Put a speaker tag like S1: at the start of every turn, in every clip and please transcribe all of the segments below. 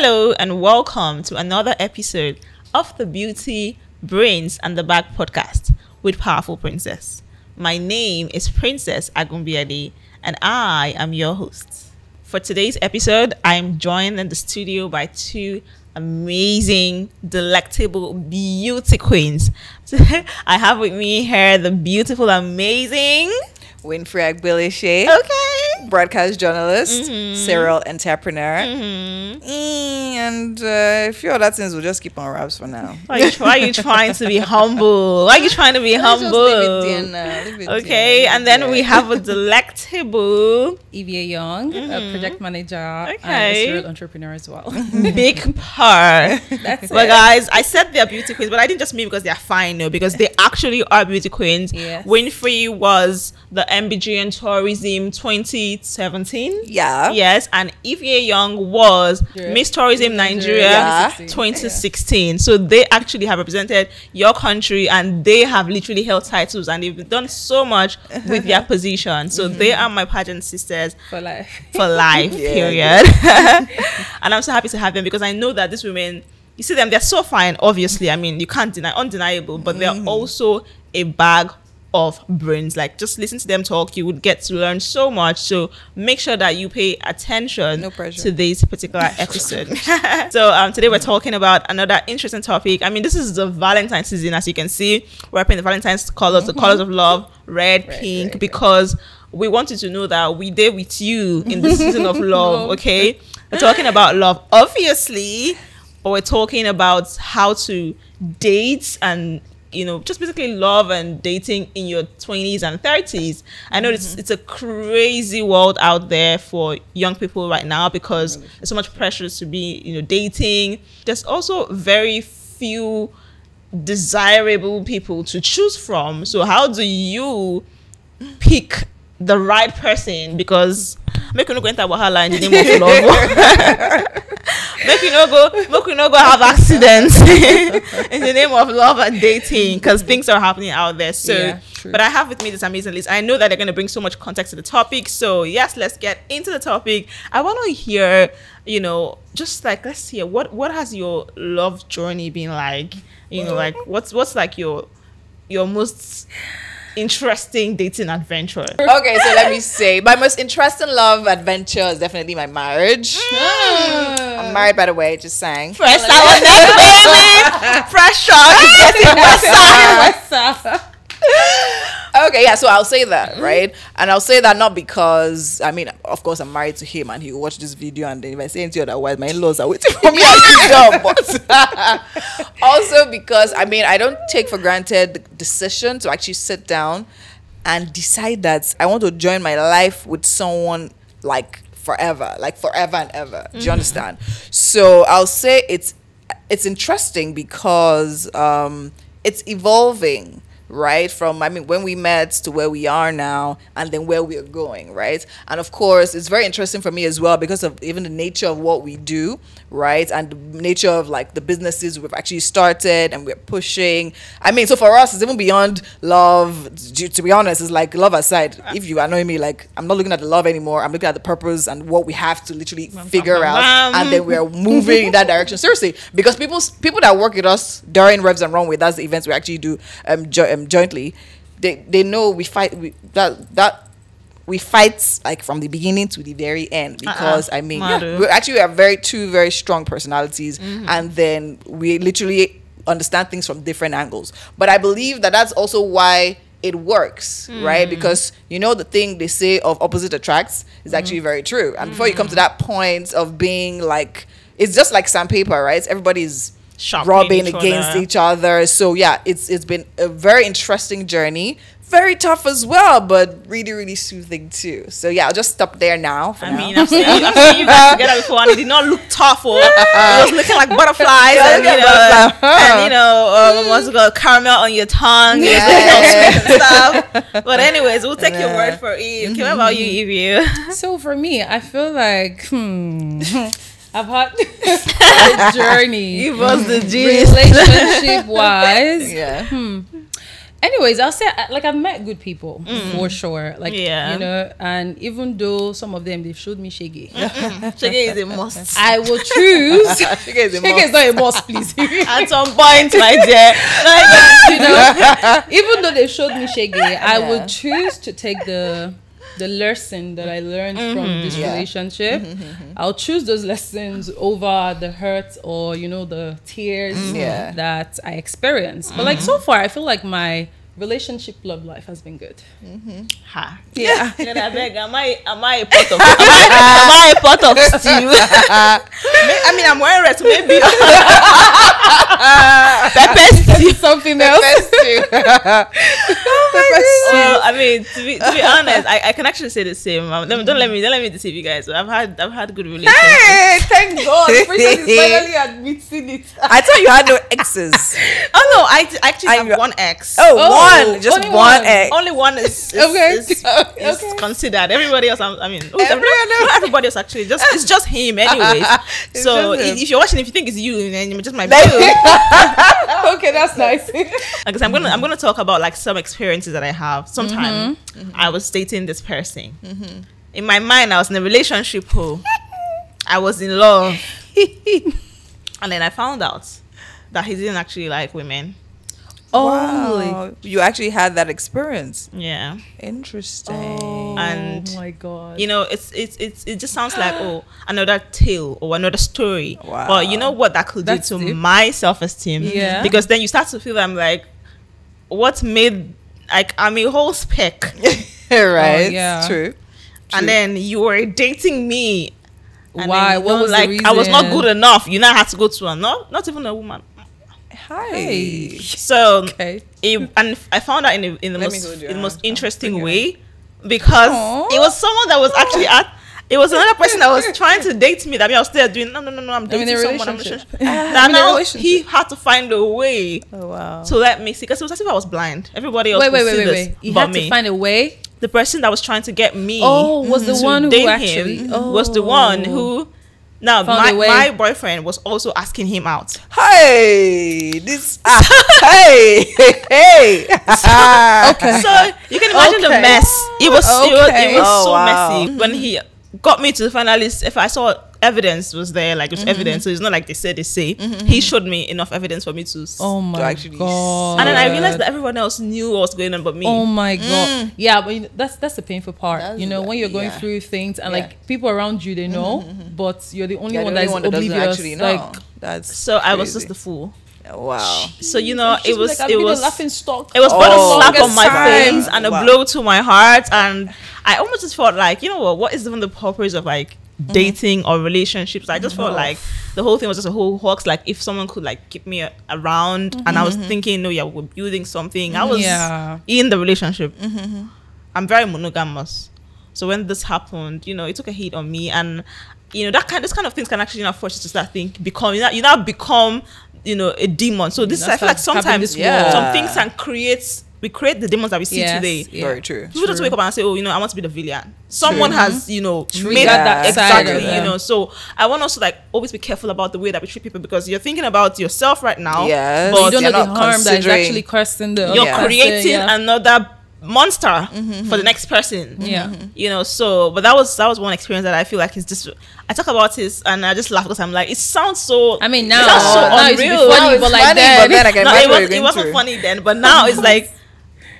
S1: Hello and welcome to another episode of the Beauty, Brains and the Bag podcast with Powerful Princess. My name is Princess Agunbiade and I am your host. For today's episode, I am joined in the studio by two amazing, delectable, beauty queens. I have with me here the beautiful, amazing
S2: Winfrey Agbilishe.
S1: Okay.
S2: Broadcast journalist,
S1: Mhm.
S2: serial entrepreneur,
S1: Mhm.
S2: and uh, a few other things we'll just keep on wraps for now.
S1: Why, are you, why are you trying to be humble? Why are you trying to be
S2: Let's just
S1: humble?
S2: leave it there leave it
S1: Okay, and then we have a delectable
S3: Evia Young, a project manager and a serial entrepreneur as well.
S1: big purr.
S3: That's
S1: But
S3: it.
S1: guys, I said they're beauty queens, but I didn't just mean because they're fine, no, because they actually are beauty queens.
S3: Yes.
S1: Winfrey was the MBGN Tourism 2017.
S2: Yeah.
S1: Yes, and Ifye Young was
S3: Yeah.
S1: Miss Tourism Nigeria
S2: Yeah.
S1: 2016. So they actually have represented your country and they have literally held titles and they've done so much with their position. So mm-hmm. they are my pageant sisters
S3: For life.
S1: for life, period. and I'm so happy to have them because I know that these women, you see them, they're so fine, obviously. I mean, you can't deny, undeniable, but they're mm. also a bag of brains. Like, just listen to them talk, you would get to learn so much. So make sure that you pay attention
S2: No pressure.
S1: to this particular episode. so um, today we're talking about another interesting topic. I mean, this is the Valentine's season, as you can see. We're playing the Valentine's colors, the colors of love, red,
S2: Red,
S1: pink,
S2: red,
S1: because we wanted to know that we did with you in the season of love. Okay, we're talking about love, obviously, but we're talking about how to date and you know just basically love and dating in your 20s and 30s i know it's, mm-hmm. it's a crazy world out there for young people right now because there's so much pressure to be you know dating. There's also very few desirable people to choose from. So how do you pick the right person because make you no go enter wahala in the name of love. Make you no go make you no go have accidents in the name of love and dating because things are happening out there. So
S3: Yeah,
S1: but i have with me this amazing list. I know that they're going to bring so much context to the topic. So yes let's get into the topic. I want to hear you know just like let's hear what what has your love journey been like? You know like what's what's like your your most interesting dating adventure.
S2: Okay, so let me say, my most interesting love adventure is definitely my marriage. Hmm. I'm married, by the way, just saying.
S1: fresh sour neck baby fresh shot
S2: Okay, yeah, so I'll say that, right? And I'll say that not because, I mean, of course, I'm married to him and he will watch this video, and then if I say anything otherwise, my in laws are waiting for me at the door. But also because, I mean, I don't take for granted the decision to actually sit down and decide that I want to join my life with someone like forever, like forever and ever. Do you understand? So I'll say it's it's interesting because um, it's evolving right from i mean when we met to where we are now and then where we are going right? And of course it's very interesting for me as well because of even the nature of what we do right? And the nature of like the businesses we've actually started and we're pushing. I mean so for us it's even beyond love. To, be honest it's like love aside if you annoy me like i'm not looking at the love anymore. I'm looking at the purpose and what we have to literally figure out. and then we're moving in that direction. Seriously because people people that work with us during revs and runway that's the events we actually do um, jo- um jointly they they know we fight we, that that we fight like from the beginning to the very end uh-uh. because I mean
S1: Madu.
S2: we actually have very two very strong personalities mm-hmm. and then we literally understand things from different angles. But I believe that that's also why it works mm. right? Because you know the thing they say of opposite attracts is mm-hmm. actually very true. And before you come to mm-hmm. that point of being like it's just like sandpaper right? Everybody's
S1: Sharpening
S2: rubbing
S1: each
S2: against
S1: other.
S2: each other. So yeah it's it's been a very interesting journey very tough as well but really really soothing too so yeah i'll just stop there now
S1: I
S2: now.
S1: mean, I've seen, you, I've seen you guys together before, and it did not look tough. Or it was looking like butterflies,
S2: Yeah,
S1: and you know,
S2: butterfly.
S1: and you know, um, what's it called, caramel on your tongue, it was looking all sweet and stuff. But anyways, we'll take your word for it. Okay, what about you, Evie?
S3: So for me, I feel like hmm, I've had a journey
S1: Give us the gist.
S3: relationship wise.
S2: yeah
S3: Hmm. Anyways, I'll say like I've met good people mm. for sure. Like
S1: Yeah.
S3: you know, and even though some of them they've showed me shaggy,
S1: Shege is a must.
S3: I will choose.
S2: Shege is a
S3: Shege is not a must, please.
S1: At some point, my dear. Like,
S3: you know, even though they showed me shege, I will choose to take the the lesson that I learned from mm-hmm. this
S2: Yeah.
S3: Mm-hmm, relationship. Mm-hmm, I'll choose those lessons over the hurt or you know the tears
S2: Yeah.
S3: that I experienced. But like so far, I feel like my relationship love life has been good.
S1: ha.
S3: Yeah.
S1: Then I beg, am I am I a pot of am I, am I a pot of stew? I mean, I'm wearing red, so maybe pepper stew.
S3: Something else.
S2: Best too.
S1: Well, I mean, to be, to be honest, I, I can actually say the same. Um, don't, don't let me don't let me deceive you guys. I've had I've had good relationships.
S3: Hey, thank God. Princess is finally admitting it.
S2: I thought you had no exes.
S1: Oh no, I d- actually
S2: I-
S1: have one ex.
S2: Oh,
S3: Oh,
S2: one, just
S3: only
S2: one
S3: one.
S2: ex.
S1: Only one is, is,
S3: Okay.
S1: is, is
S3: Okay.
S1: considered. Everybody else, I'm- I mean, who's
S2: Everyone
S1: everybody, not everybody else actually. Just it's just him, anyways. So
S2: him.
S1: if, if you're watching, if you think it's you, then you just might be.
S3: Okay, that's nice.
S1: Because I'm gonna I'm gonna talk about like some experiences that I have. Sometimes
S2: Mm-hmm.
S1: I was dating this person. In my mind, I was in a relationship. Oh, I was in love, and then I found out that he didn't actually like women.
S2: Wow. You actually had that experience.
S1: Yeah,
S2: Interesting.
S1: And-
S3: oh my God.
S1: you know, it's it's it's it just sounds like oh another tale or another story.
S2: Wow.
S1: But you know what that could
S3: That's
S1: do to
S3: deep.
S1: my self esteem.
S3: Yeah.
S1: Because then you start to feel I'm like, what made like I'm a whole speck.
S2: right.
S3: Oh, yeah.
S2: True. True.
S1: and then you were dating me.
S3: Why?
S1: then, you
S3: What
S1: know,
S3: was the
S1: like I was not good enough. You now had to go to a not not even a woman.
S2: Hi.
S3: Hey.
S1: So
S3: Okay.
S1: it, and I found out in the in the
S2: Let
S1: most in the most interesting
S2: bring
S1: way because
S3: Aw.
S1: it was someone that was actually at. It was another person that was trying to date me. That me I was still doing. No, no, no, no. I'm
S3: I'm
S1: dating someone. I'm in a
S3: relationship.
S1: relationship.
S2: I'm
S1: Now, now he had to find a way
S2: Oh wow.
S1: to let me see because it was as if I was blind. Everybody else
S3: Wait, wait,
S1: could
S3: wait,
S1: see
S3: wait,
S1: this
S3: wait. You
S1: but
S3: had
S1: me.
S3: to find a way.
S1: the person that was trying to get me.
S3: Oh, was the
S1: to
S3: one who actually
S1: him
S3: oh.
S1: was the one who. Now my, my boyfriend was also asking him out.
S2: Hey, this. Ah, hey, hey, hey.
S3: Okay.
S1: So you can imagine the mess. It was it was, it was
S2: Oh,
S1: so
S2: wow.
S1: messy when he got me to the s- If I saw evidence was there, like it
S3: Mm-hmm.
S1: was evidence, so it's not like they said they say. Mm-hmm, he mm-hmm. showed me enough evidence for me to. s-
S3: Oh my
S2: actually
S3: God.
S1: and then I realized that everyone else knew what was going on but me.
S3: Oh my mm. god! Yeah, but you know, that's that's the painful part.
S2: That's
S3: you know, when you're going
S2: yeah.
S3: through things and
S2: Yeah.
S3: like people around you, they mm-hmm, know, but you're the only
S2: You're
S3: one
S2: the
S3: that
S2: only
S3: is
S2: one that
S3: oblivious.
S2: actually know.
S3: Like,
S2: That's
S1: so I was just the fool.
S2: Wow.
S1: So you know, it was
S3: like,
S1: it
S3: been a
S1: was
S3: laughing stock.
S1: It was both
S2: Oh,
S1: a slap on my
S3: time.
S1: face and a
S2: Wow.
S1: blow to my heart. And I almost just felt like, you know what, what is even the purpose of like
S3: Mm-hmm.
S1: dating or relationships? I just felt like the whole thing was just a whole hoax. Like if someone could like keep me a- around and I was thinking, no, yeah, we're building something. I was
S3: Mm-hmm. Yeah.
S1: in the relationship. I'm very monogamous. So when this happened, you know, it took a hit on me and you know, that kind this kind of things can actually now force you to start think become you now you now become, you know, a demon. So mm, this
S3: That's
S1: I feel like sometimes
S2: Yeah.
S1: some things can create we create the demons that we see
S3: Yes,
S1: today.
S3: yeah.
S2: Very true.
S1: People just wake up and say, "Oh, you know, I want to be the villain." Someone has, mm-hmm. you know,
S3: Triggered
S1: made
S2: that
S1: that exactly. You know, so I want us to like always be careful about the way that we treat people because you're thinking about yourself right now.
S2: Yes.
S1: but
S3: you don't know
S2: you're
S3: the
S2: not
S3: harm that is
S2: considering-
S3: actually causing the.
S1: you're
S3: other person,
S1: creating
S3: yeah.
S1: another monster mm-hmm. for the next person. Mm-hmm.
S3: Yeah.
S1: You know, so but that was that was one experience that I feel like is just I talk about this and I just laugh because I'm like it sounds so
S3: I mean, now,
S1: sounds so
S3: now it's
S1: unreal.
S3: funny,
S2: Now it's
S3: but like
S2: funny,
S3: then,
S2: but then I
S1: no, it, was, it wasn't funny then, but now it's like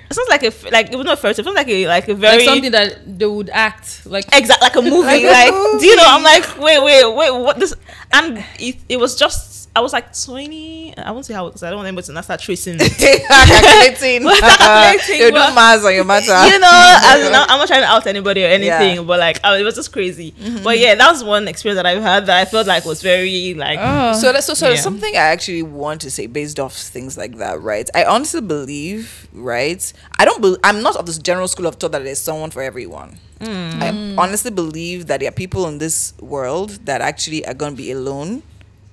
S1: it sounds like a like it was not a fairy tale. It sounds like a like a very
S3: like something that they would act like.
S1: exact like a movie.
S2: Like
S1: Like,
S2: a
S1: do you know? I'm like, wait, wait, wait, what this? And it, it was just I was like 20. I won't say how because I don't want anybody to not start tracing.
S2: calculating.
S1: Calculating,
S2: you do
S1: but-
S2: maths on your matter.
S1: you know, I'm not, I'm not trying to out anybody or anything,
S2: Yeah.
S1: but like, oh, it was just crazy. Mm-hmm. But yeah, that was one experience that I've had that I felt like was very like,
S3: Oh.
S2: So that's so, so
S1: Yeah.
S2: something I actually want to say based off things like that, right? I honestly believe, right? I don't. Be, I'm not of this general school of thought that there's someone for everyone. Mm. I honestly believe that there are people in this world that actually are going to be alone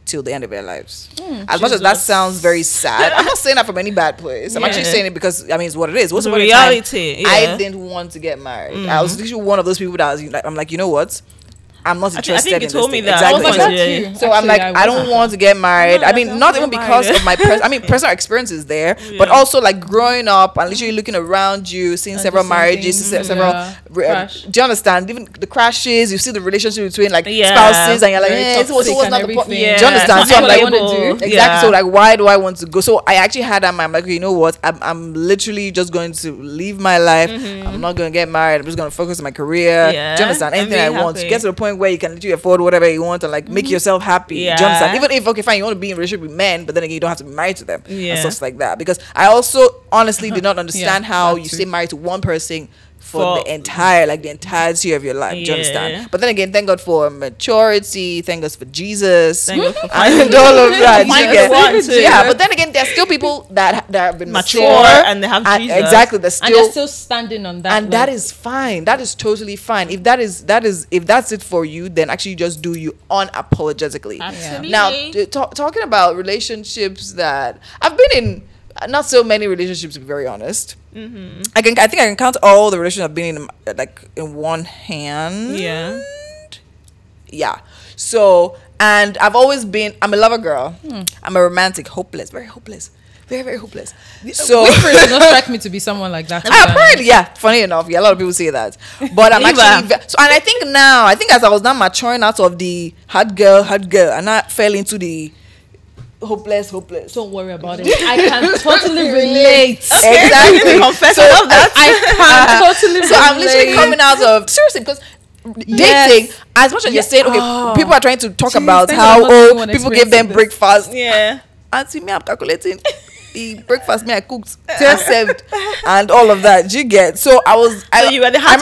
S2: till the end of their lives. Hmm, as much as that sounds very sad, I'm not saying that from any bad place. I'm actually saying it because I mean it's what it is.
S1: It's
S2: upon a time,
S1: reality,
S2: I didn't want to get married. I was mm-hmm. literally one of those people that was like, I'm like, you know what? I'm not
S1: I think, I think you
S2: in
S1: told me
S2: thing.
S1: that.
S2: Exactly.
S3: I was like,
S1: Yeah.
S3: that's you.
S2: So I'm like, I, don't want to get married.
S1: No,
S2: I mean, not
S1: not
S2: even because
S1: married.
S2: of my, pers- I mean, personal experiences there, but also like growing up and literally looking around you, seeing
S3: And
S2: several marriages,
S3: thing.
S2: se- several.
S3: Yeah.
S2: uh, do you understand? Even the crashes, you see the relationship between like
S1: Yeah.
S2: spouses, and you're like,
S3: Very
S2: eh, so, so
S3: toxic
S2: what's not the point?
S1: Yeah.
S2: Do you understand? So I'm like,
S1: stable.
S3: wanna do.
S2: Exactly. So like, why do I want to go? So I actually had that. mind. Like, you know what? I'm, I'm literally just going to live my life. I'm not going to get married. I'm just going to focus on my career.
S1: Mm-hmm.
S2: Do you understand? Anything I want.
S1: happy.
S2: Get to the point where you can literally afford whatever you want and like make yourself happy. You
S1: Mm-hmm. Yeah.
S2: Even if okay, fine, you want to be in a relationship with men, but then again, you don't have to be married to them
S1: Yeah.
S2: and stuff like that. Because I also honestly did not understand
S3: Yeah,
S2: how you
S3: too.
S2: stay married to one person. For,
S1: For-
S2: the entire, like the entirety of your life, do you understand? But then again, thank God for maturity, thank God for Jesus,
S1: Thank God for
S2: and all of that. do you get?
S1: the one too.
S2: Yeah, but then again, there's still people that that have been
S1: Mature
S2: mature,
S1: and they have Jesus.
S2: exactly. They're still,
S3: and they're
S2: still,
S3: still standing on that.
S2: and that
S3: like,
S2: is fine. That is totally fine. If that is that is if that's it for you, then actually just do you unapologetically.
S1: Absolutely.
S2: Now, t- ta- talking about relationships that I've been in, not so many relationships to be very honest.
S1: Mm-hmm.
S2: I can I think I can count all the relationships I've been in uh, like in one hand.
S1: Yeah.
S2: yeah. So and i've always been i'm a lover girl. I'm a romantic hopeless very hopeless very very hopeless. So
S3: Winfrey does not strike me to be someone like that.
S2: Ah, apparently. yeah. Funny enough yeah a lot of people say that. But i'm actually ve- so and i think now i think as i was now maturing out of the hard girl hard girl and i fell into the hopeless hopeless
S3: Don't worry about it. I can totally relate.
S2: exactly
S1: Confess
S2: so,
S1: all of that.
S3: I can uh, totally
S2: so i'm literally coming out of seriously because
S3: Yes.
S2: dating as much as you're saying okay
S3: Oh.
S2: people are trying to talk
S3: Jeez,
S2: about how
S3: God I'm not the
S2: oh
S3: one
S2: people give them
S3: this.
S2: breakfast
S1: Yeah.
S2: Ah, auntie me i'm calculating the breakfast me i cooked just served and all of that Do you get so i was
S1: So
S2: I,
S1: you were the
S2: I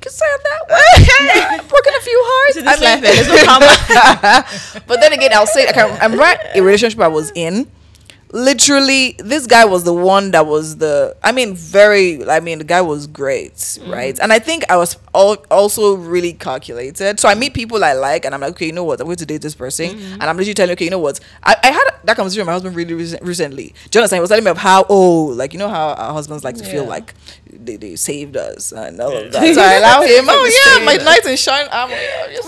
S1: heartbreaker.
S2: you can that way broken a few hearts I
S1: life,
S2: mean-
S1: there's no karma.
S2: but then again i'll say i can i'm right a relationship i was in literally this guy was the one that was the i mean very i mean the guy was great mm-hmm. right? And i think i was al- also really calculated. So i meet people i like and i'm like okay you know what? I'm going to date this person. Mm-hmm. And i'm literally telling okay you know what? I, I had that conversation with my husband really recent, recently. Do you understand? He was telling me of how oh like you know how our husbands like to feel like they, they saved us and all of that. So i allow him oh yeah my knight in shine armor you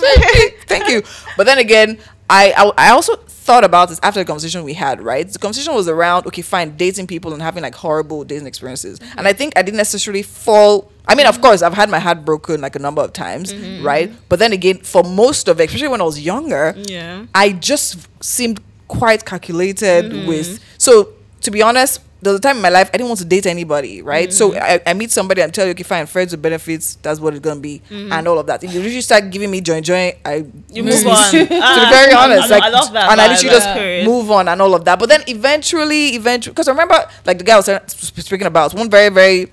S2: thank you. But then again I, I I also thought about this after the conversation we had, right? The conversation was around okay, fine, dating people and having like horrible dating experiences. Mm-hmm. And I think I didn't necessarily fall. I mean, of mm-hmm. course, I've had my heart broken like a number of times, mm-hmm. right? But then again, for most of it, especially when I was younger,
S1: Yeah.
S2: I just seemed quite calculated with. So to be honest, there was a time in my life I didn't want to date anybody, right? So I, I meet somebody and tell you, okay, fine, friends with benefits, that's what it's gonna be, and all of that. If you really start giving me join join, I
S1: You move on.
S2: to be
S1: Ah,
S2: very honest, like,
S1: I love that.
S2: and I literally just
S1: period.
S2: move on and all of that. But then eventually, eventually, because I remember, like the guy was speaking about one very, very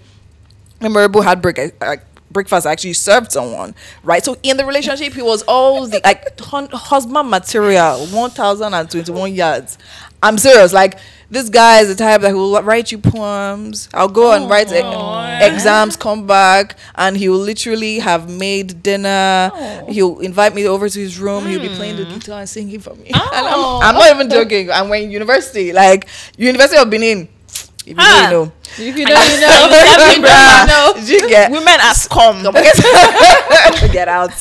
S2: memorable heartbreak. I, I, breakfast I actually served someone, right? So in the relationship, he was all the like husband material, one thousand and twenty-one yards. I'm serious, like. This guy is the type that will write you poems. I'll go and write e- exams, come back, and he will literally have made dinner. He'll invite me over to his room. He'll be playing the guitar and singing for me. And I'm, I'm not even joking. And when university, like University of Benin, if you
S1: Ah.
S2: don't know,
S3: If you don't you know,
S1: Exactly,
S3: you don't know.
S2: you get
S1: Women as come.
S2: get out.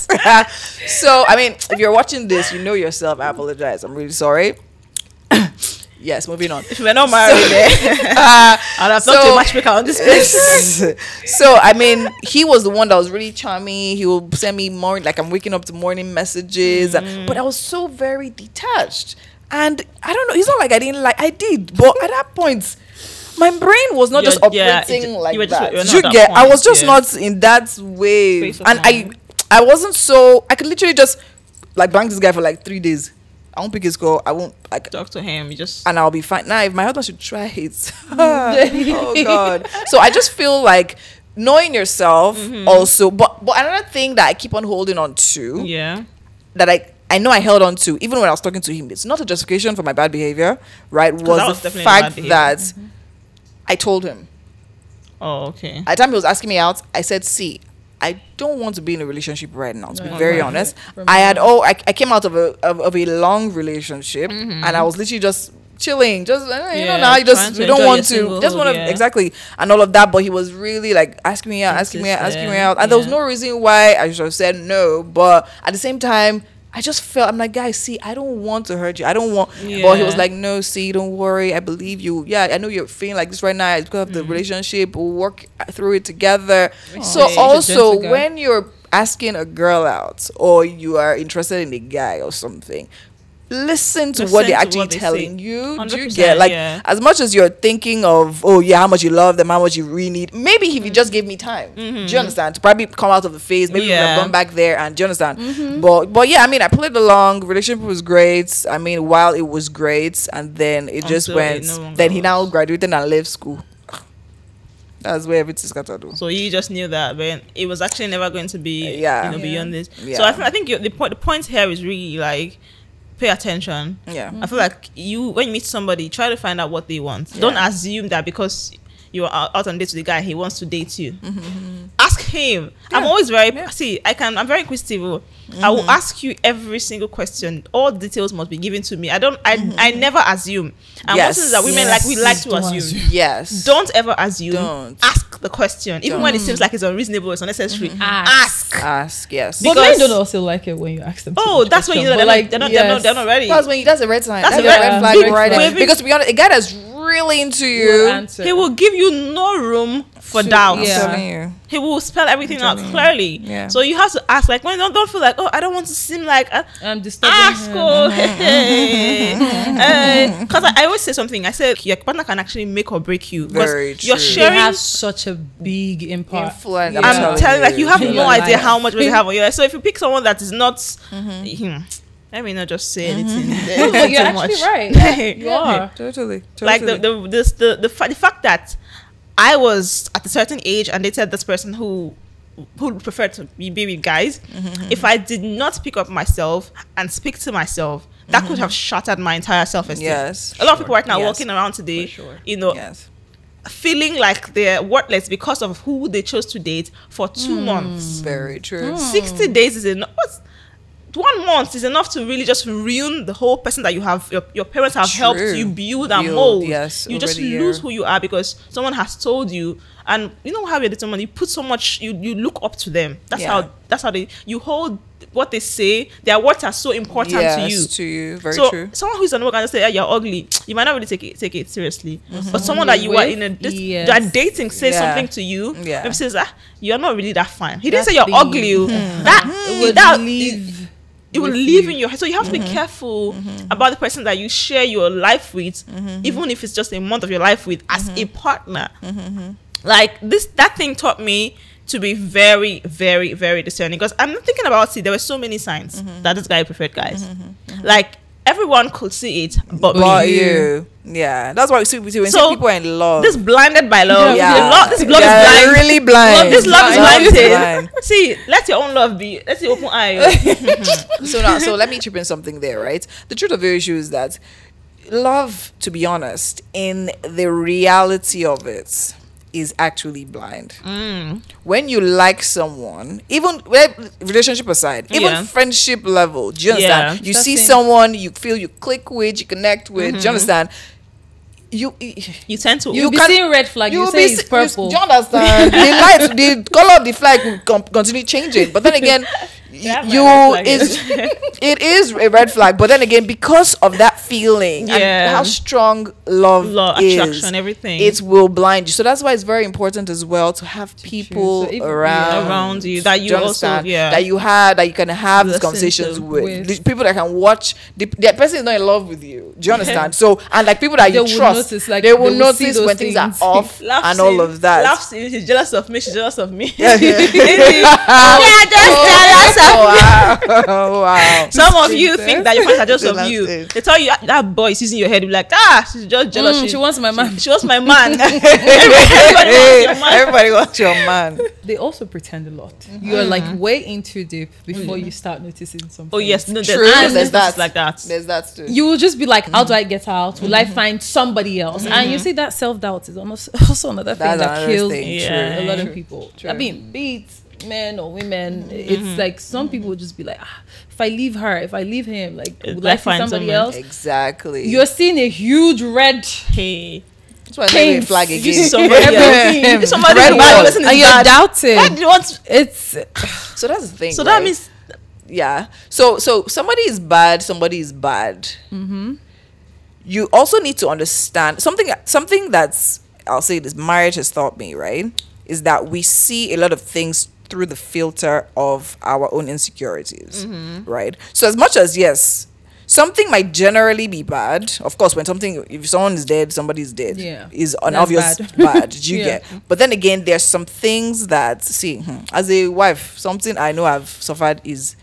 S2: so I mean, if you're watching this, you know yourself. I apologize. I'm really sorry. Yes, moving on.
S1: If we're not married, eh,
S2: Uh,
S1: I'd have
S2: So-
S1: not a matchmaker on this place.
S2: so I mean, he was the one that was really charming. He will send me morning, like I'm waking up to morning messages, and, but I was so very detached. And I don't know. It's not like I didn't like. I did, but at that point, my brain was not
S1: You're-
S2: just
S1: yeah,
S2: operating
S1: it
S2: like
S1: you just-
S2: that.
S1: you were not
S2: you
S1: at that
S2: get? I was just
S1: yeah.
S2: not in that
S1: way,
S2: and I,
S1: mind.
S2: I wasn't so. I could literally just like blank this guy for like three days. I won't pick his call. I won't like
S1: Talk to him. You just
S2: and I'll be fine. Now, if my husband should try it, oh god. So I just feel like knowing yourself
S1: Mm-hmm.
S2: also. But but another thing that I keep on holding on to
S1: yeah.
S2: that I I know I held on to even when I was talking to him. It's not a justification for my bad behavior, right? Was,
S1: was
S2: the fact that I told him
S1: Oh, okay.
S2: at the time he was asking me out. I said, "See." I don't want to be in a relationship right now. To be very honest, I had oh I, I came out of a of, of a long relationship
S1: Mm-hmm.
S2: and I was literally just chilling, just uh, you know
S1: Yeah,
S2: now you just we don't want to just want to
S1: yeah.
S2: exactly and all of that. But he was really like asking me out, asking me out, asking me out, and there was no reason why I should have said no. But at the same time. I just felt I'm like, guys, see, I don't want to hurt you. I don't want. But he was like, no, see, don't worry. I believe you. Yeah, I know you're feeling like this right now. It's because of the relationship. We'll work through it together. so
S1: Such
S2: also, when you're asking a girl out or you are interested in a guy or something, listen to what they're actually
S1: what they
S2: telling
S1: say.
S2: you. Do you get like
S1: yeah.
S2: as much as you're thinking of oh yeah how much you love them how much you really need maybe if you just gave me time do you understand to probably come out of the phase maybe
S1: Mm-hmm. Yeah.
S2: have gone back there and do you understand but but yeah I mean I played along relationship was great I mean while it was great and then it just
S1: Until it
S2: went
S1: no
S2: then he now graduated and left school that's where everything's got to do
S1: So you just knew that, but it was actually never going to be,
S2: Yeah.
S1: you know,
S3: Yeah.
S1: beyond this. So I, think I think the point, the point here is really like, pay attention.
S2: yeah
S1: I feel like you, when you meet somebody, try to find out what they want. Don't assume that because you are out- out on dates with the guy, he wants to date you. Mm-hmm, mm-hmm. Ask him. I'm always very see. I can. I'm very inquisitive. I will mm-hmm. ask you every single question. All details must be given to me. I don't. I. I never assume. And
S2: Yes.
S1: most things that women
S3: Yes.
S1: like, we like to assume.
S3: assume.
S2: yes
S1: Don't ever assume.
S2: Don't.
S1: Ask the question, even when it seems like it's unreasonable, it's unnecessary.
S3: Ask.
S1: Ask.
S2: ask yes
S3: But
S1: Because-
S3: men don't also like it when you ask them.
S1: Oh,
S3: much
S1: that's when you know they're,
S3: like
S1: not, they're, not, they're, not, they're not ready.
S2: That's when you, that's a red sign.
S1: That's
S2: That's,
S1: a
S2: a
S1: red-
S2: red, flag right there. Because to be honest, a guy that's really into you,
S3: answer.
S1: He will give you no room for
S3: To-
S1: doubt.
S3: yeah.
S2: I'm you.
S1: He will spell everything out clearly.
S2: Yeah.
S1: So you have to ask, like, when don't, don't feel like, oh, I don't want to seem like. Uh,
S3: I'm disturbing
S1: ask,
S3: him.
S1: because I, I always say something. I said your partner can actually make or break you. 'Cause
S2: Very
S1: You're
S2: true.
S3: They
S1: sharing.
S3: have such a big impact.
S2: Influence.
S3: Yeah.
S2: I'm
S1: I'm
S2: telling
S1: telling like you have no idea
S3: life.
S1: how much they have on your life. So if you pick someone that is not,
S2: Mm-hmm.
S1: hmm, let me not just say anything.
S3: No, you're actually
S1: much.
S3: right. You are.
S2: Totally. totally.
S1: like the the this, the the, fa- the fact that I was at a certain age and they said this person who who preferred to be, be with guys.
S2: Mm-hmm.
S1: If I did not pick up myself and speak to myself, that could have shattered my entire self esteem.
S2: Mm-hmm. Yes.
S1: a lot of people right now
S2: Yes.
S1: walking around today,
S3: sure.
S1: you know,
S2: yes.
S1: feeling like they're worthless because of who they chose to date for two
S2: Mm.
S1: months.
S2: Very true.
S1: 60 days is enough. What's, one month is enough to really just ruin the whole person that you have your, your parents have helped you build and
S2: Build,
S1: mold.
S2: yes,
S1: you just lose
S2: year.
S1: who you are because someone has told you and you know how you date someone you put so much you, you look up to them that's
S2: Yeah.
S1: how that's how they you hold what they say their words are so important to you
S2: to you. Very
S1: so
S2: true.
S1: someone who's on work and just say, "Yeah, you're ugly," you might not really take it take it seriously.
S2: Mm-hmm.
S1: But someone that you are in a this,
S3: yes.
S1: that dating says
S2: Yeah.
S1: something to you,
S2: Yeah.
S1: maybe says, "Ah, you're not really that fine." He didn't say you're
S3: thing.
S1: ugly. oh. That
S3: It would
S1: that
S3: leave.
S1: it will
S3: with
S1: live
S3: you.
S1: in your head. So you have to
S2: Mm-hmm.
S1: be careful about the person that you share your life with,
S2: Mm-hmm.
S1: even if it's just a month of your life with, as a partner. Like this, that thing taught me to be very, very, very discerning. Because I'm not thinking about it. There were so many signs
S2: Mm-hmm.
S1: that this guy preferred guys. Like everyone could see it, but,
S2: But
S1: you.
S2: you. Yeah. That's why we see, we see when
S1: So,
S2: people are in love.
S1: This blinded by love.
S2: yeah.
S1: Love- this love
S2: yeah,
S1: is blind.
S2: really blind.
S1: Love, this love is blinded.
S2: blind.
S1: See, let your own love be. Let's see, open eye.
S2: so now so let me chip in something there right the truth of the issue is that love to be honest in the reality of it is actually blind
S1: Mm.
S2: when you like someone even relationship aside even
S1: Yeah.
S2: friendship level do you understand
S1: Yeah.
S2: you see
S3: it.
S2: someone you feel you click with you connect with
S1: Mm-hmm.
S2: do you understand you
S1: You tend to.
S3: You'll be seeing red flag. You,
S2: will
S3: say it's purple.
S2: Do you understand? the light, the color of the flag will com- continue changing. But then again, you
S1: my red flag
S2: is it is a red flag. But then again, because of that feeling
S1: Yeah.
S2: and how strong love,
S1: Love,
S2: is,
S1: attraction, everything.
S2: it will blind you. So that's why it's very important as well to have people
S3: So
S2: around.
S1: Around you, that you
S2: Do
S1: also- yeah.
S2: that you have that you can have these conversations
S1: to,
S2: with,
S3: with.
S2: People that can watch the, the person is not in love with you. Do you understand? so and like people that
S3: They
S2: you trust,
S3: notice, like,
S2: they will
S3: they will
S2: notice when things are off and all of that.
S1: Laugh scene, she's jealous of me. She's jealous of me.
S2: Yeah, yeah.
S1: yeah, oh, just jealous of
S2: oh, wow. oh, wow.
S1: Some of you think that your friends are just of you.
S2: is-
S1: They tell you "Ah, that boy is using your head. You're like, ah, she's just jealous.
S3: Mm, she wants my man.
S1: She wants my man. Everybody wants your man.
S2: Everybody wants your man.
S3: They also pretend a lot. You're like way in too deep before you start noticing something.
S1: Oh yes, no, there's,
S2: True,
S1: there's,
S2: there's
S1: that.
S2: that.
S1: like that.
S2: There's that too.
S3: you will just be like, how do I get out? Will I find somebody else? And you see that self doubt is almost also another thing that kills
S2: thing.
S1: Yeah.
S3: a lot of people. I mean, be it men or women. It's like some people would just be like, ah, if I leave her, if I leave him, like would
S1: I
S3: I
S1: find
S3: somebody
S1: someone-
S3: else?
S2: Exactly.
S3: You're seeing a huge red
S1: Hey,
S2: That's why I never
S3: paint.
S2: flag again.
S1: see somebody else. You see somebody
S2: Red
S1: bad
S2: wall.
S1: person
S3: and you're
S1: bad.
S3: doubting.
S1: Why do you want?
S3: It's
S2: So that's the thing.
S1: So that means
S2: yeah so so somebody is bad somebody is bad
S3: Mm-hmm.
S2: you also need to understand something something that's i'll say this marriage has taught me right is that we see a lot of things through the filter of our own insecurities
S3: Mm-hmm.
S2: right so as much as yes something might generally be bad of course when something if someone is dead somebody's dead
S3: Yeah.
S2: is an
S3: That's
S2: obvious
S3: bad.
S2: bad, do you
S3: Yeah.
S2: get but then again there's some things that see hmm, as a wife something i know i've suffered is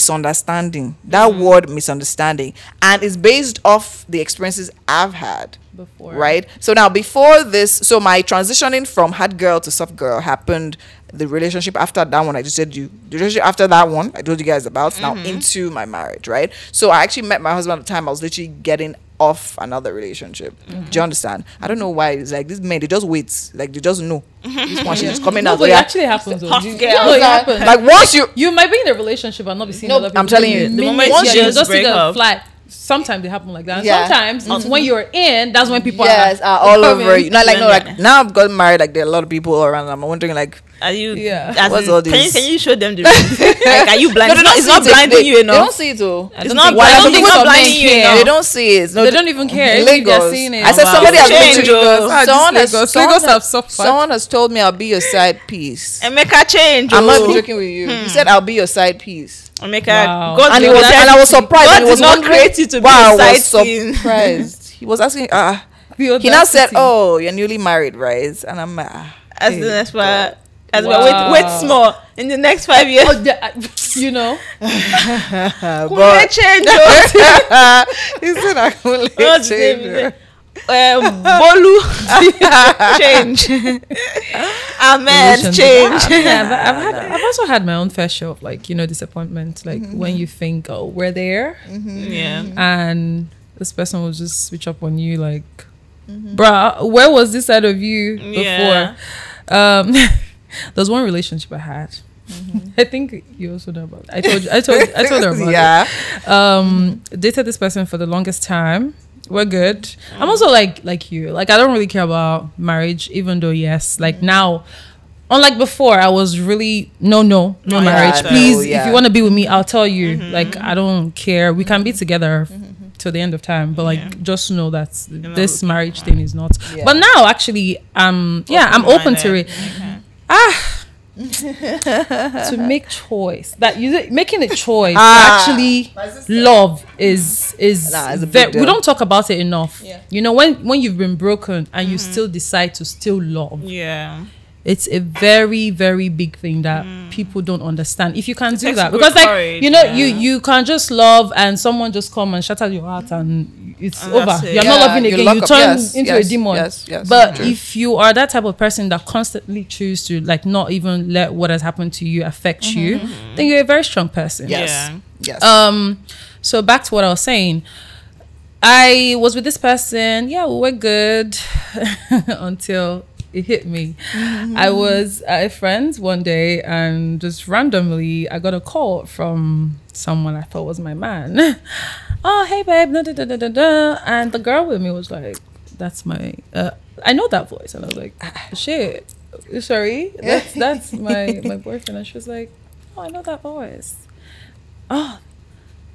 S2: misunderstanding that
S3: Mm-hmm.
S2: word misunderstanding and it's based off the experiences i've had
S3: before
S2: right so now before this so my transitioning from hard girl to soft girl happened the relationship after that one i just said you the relationship after that one i told you guys about now
S3: Mm-hmm.
S2: into my marriage right so i actually met my husband at the time i was literally getting off another relationship
S3: Mm-hmm.
S2: do you understand i don't know why it's like these men they just wait like they just know this one she's coming
S3: No,
S2: out
S3: but
S2: so
S3: it actually happens. though. Do you-
S1: girl.
S3: No, it happens.
S2: like once you
S3: you might be in a relationship and not be seeing
S2: No,
S3: other people.
S2: I'm telling you, the
S3: minute-
S1: moment
S3: yeah,
S1: you
S3: you
S1: just
S3: just see
S1: break
S3: the
S1: up.
S3: fly. Sometimes they happen like that. And
S2: Yeah.
S3: Sometimes it's when you're in, that's when people
S2: yes
S3: are,
S2: are all
S3: coming.
S2: over you not like no like now i've got married like there are a lot of people around i'm wondering like
S1: are you?
S3: Yeah.
S1: as
S2: What's
S1: in,
S2: all
S1: Can you
S2: this?
S1: can you show them the ring? like, are you blind?
S2: No,
S1: it's not, it's not
S2: see it.
S1: blinding
S2: They-
S1: you
S2: They don't see it though.
S1: It's
S3: don't
S1: not.
S2: Why?
S1: I
S2: I
S1: don't
S2: think
S1: think it's not blinding you
S3: care.
S1: enough.
S2: They don't see it. No,
S3: They don't even mm-hmm. care. Even if
S2: Lagos.
S3: they're seeing it.
S2: I said
S1: wow.
S2: somebody has
S1: Change,
S2: literally.
S1: oh.
S3: Ah, this
S2: Someone has,
S3: Lagos.
S2: someone,
S3: Lagos
S2: has,
S3: have suffered.
S2: someone has told me I'll be your side piece.
S1: And make a change.
S2: I'm not
S1: oh.
S2: joking with you. You hmm. said I'll be your side piece,
S1: Emeka,
S3: Wow.
S1: God
S2: and he was and I was surprised.
S1: God
S2: and he was
S1: not
S2: wondering
S1: create you to be
S2: why
S1: a
S2: I
S1: side
S2: was surprised. he was asking. Ah,
S3: The
S2: he now said, "Oh, you're newly married, right?" And I'm like, ah,
S1: As
S2: hey,
S1: the next one.
S2: God.
S1: As well, wait,
S3: Wow.
S1: wait small. In the next five years,
S3: Oh, the- uh, you know,
S2: but
S1: change. oh.
S2: he said I will change.
S1: Name? Um, Bolu change. Amen change.
S3: yeah, but I've had, I've also had my own fair share of like you know disappointment. Like when you think, oh, we're there,
S1: Yeah.
S3: and this person will just switch up on you, like, bruh, where was this side of you before?
S1: Yeah.
S3: Um, there's one relationship I had. I think you also know about. It. I told you. I told. I told her about
S2: yeah.
S3: it. Um, dated this person for the longest time. We're good. I'm also like like you. Like I don't really care about marriage, even though yes, like now. Unlike before, I was really no, no, no
S1: Oh,
S3: marriage.
S1: no,
S3: Please, if
S2: yeah.
S3: you want to be with me, I'll tell you. Like I don't care. We can be together till the end of time. But like,
S1: Yeah.
S3: just know that this marriage thing is not.
S2: Yeah.
S3: But now, actually, um, yeah, I'm open to it. Ah, to make choice that you making a choice
S2: Ah.
S3: actually love is is
S2: Nah, it's a big
S3: ve- we don't talk about it enough.
S2: Yeah.
S3: You know when when you've been broken and you still decide to still love,
S1: Yeah.
S3: It's a very very big thing that hmm. people don't understand. If you can do that, because like
S1: courage,
S3: you know
S1: yeah.
S3: you you can just love and someone just come and shatter your heart and it's
S1: And
S3: over.
S1: it.
S3: You're not loving
S2: you
S3: again. You
S2: up.
S3: turn
S2: Yes,
S3: into
S2: yes,
S3: a demon.
S2: yes, yes,
S3: but
S2: true.
S3: if you are that type of person that constantly choose to like not even let what has happened to you affect mm-hmm. you, mm-hmm. then you're a very strong person.
S2: Yes.
S1: Yeah.
S2: Yes.
S3: Um, so back to what I was saying. I was with this person. Yeah, we were good until it hit me. I was at a friend's one day, and just randomly, I got a call from someone I thought was my man. oh, hey, babe. Da, da, da, da, da. And the girl with me was like, "That's my." Uh, I know that voice, and I was like, "Shit, sorry, that's that's my my boyfriend." And she was like, "Oh, I know that voice." Oh,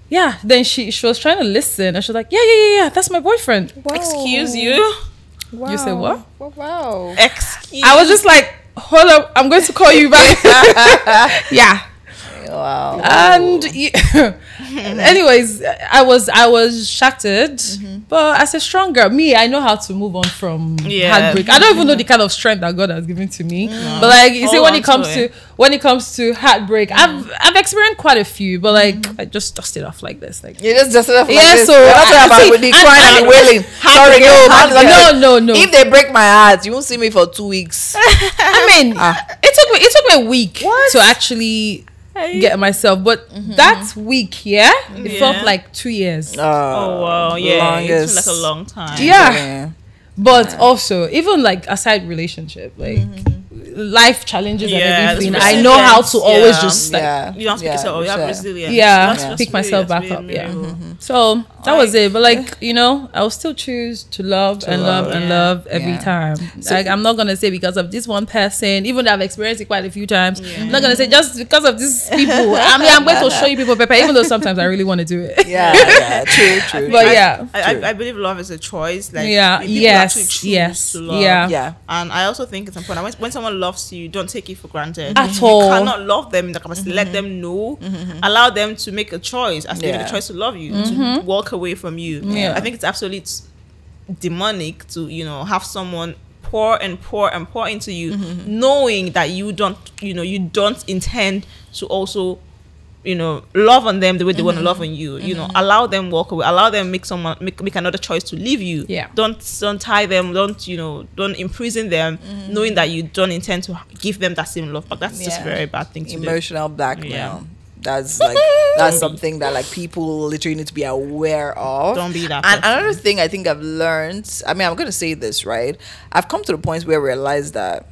S3: yeah. Then she she was trying to listen, and she was like, "Yeah, yeah, yeah, yeah. That's my boyfriend."
S1: Excuse you.
S3: You say what?
S2: Wow.
S1: Excuse.
S3: I was just like, hold up, I'm going to call you back. yeah.
S2: Wow.
S3: And y- anyways, I was I was shattered,
S2: Mm-hmm.
S3: but as a strong girl, me, I know how to move on from
S1: Yeah.
S3: heartbreak. I don't even know the kind of strength that God has given to me. But like you see, when it comes
S1: to
S3: to when it comes to heartbreak, I've I've experienced quite a few, but like
S2: Mm-hmm.
S3: I just dust it off like this, like.
S2: You just just like
S3: Yeah,
S2: this.
S3: so
S2: You're not
S3: I-
S2: about
S3: see,
S2: with the crying and,
S3: and-
S2: the wailing. Sorry, no,
S3: No, no, no.
S2: If they break my heart, you won't see me for two weeks.
S3: I mean,
S2: Ah.
S3: it took me it took me a week to actually get myself, but
S2: Mm-hmm.
S3: that week, yeah, it
S1: Yeah.
S3: felt like two years.
S1: Oh wow, yeah,
S2: longest.
S1: it's like a long time.
S3: yeah, but also even like aside relationship, like life challenges
S1: Yeah,
S3: and everything,
S1: that's
S3: I know how to always
S1: yeah.
S3: just like
S2: yeah.
S1: You don't speak
S2: yeah,
S1: yourself. You have
S2: sure.
S1: resilience.
S3: yeah,
S1: That's- that's
S3: pick myself back up. Yeah.
S1: admirable. Mm-hmm.
S3: So that was it. But like you know, I'll still choose to love and love,
S2: love.
S3: and love every
S2: Yeah.
S3: time. like I'm not gonna say because of this one person, even though I've experienced it quite a few times. I'm not gonna say just because of these people. I mean, I'm going to show you people pepper, even though sometimes I really want to do it.
S2: Yeah, yeah, true, true.
S3: But
S2: true.
S3: yeah.
S1: I,
S2: True.
S1: I, I believe love is a choice. Like
S3: Yeah, yes, yes,
S1: to love.
S3: yeah.
S2: Yeah.
S1: And I also think it's important when, when someone loves you, don't take it for granted.
S3: At
S1: you
S3: all.
S1: cannot love them in the capacity. Let mm-hmm. them know. Mm-hmm. Mm-hmm. Allow them to make a choice as they make a choice to love you, to walk away from you.
S3: Yeah.
S1: I think it's absolutely demonic to you know have someone pour and pour and pour into you, knowing that you don't you know you don't intend to also you know love on them the way they want to mm-hmm. love on you you know mm-hmm. allow them walk away allow them make someone make, make another choice to leave you
S3: Yeah.
S1: don't don't tie them don't you know don't imprison them mm-hmm. knowing that you don't intend to give them that same love but that's just a very bad thing to do
S2: emotional blackmail.
S1: Yeah.
S2: That's like that's something that like people literally need to be aware of.
S1: Don't be that
S2: And
S1: person.
S2: another thing I think I've learned. I mean, I'm gonna say this right. I've come to the point where I realize that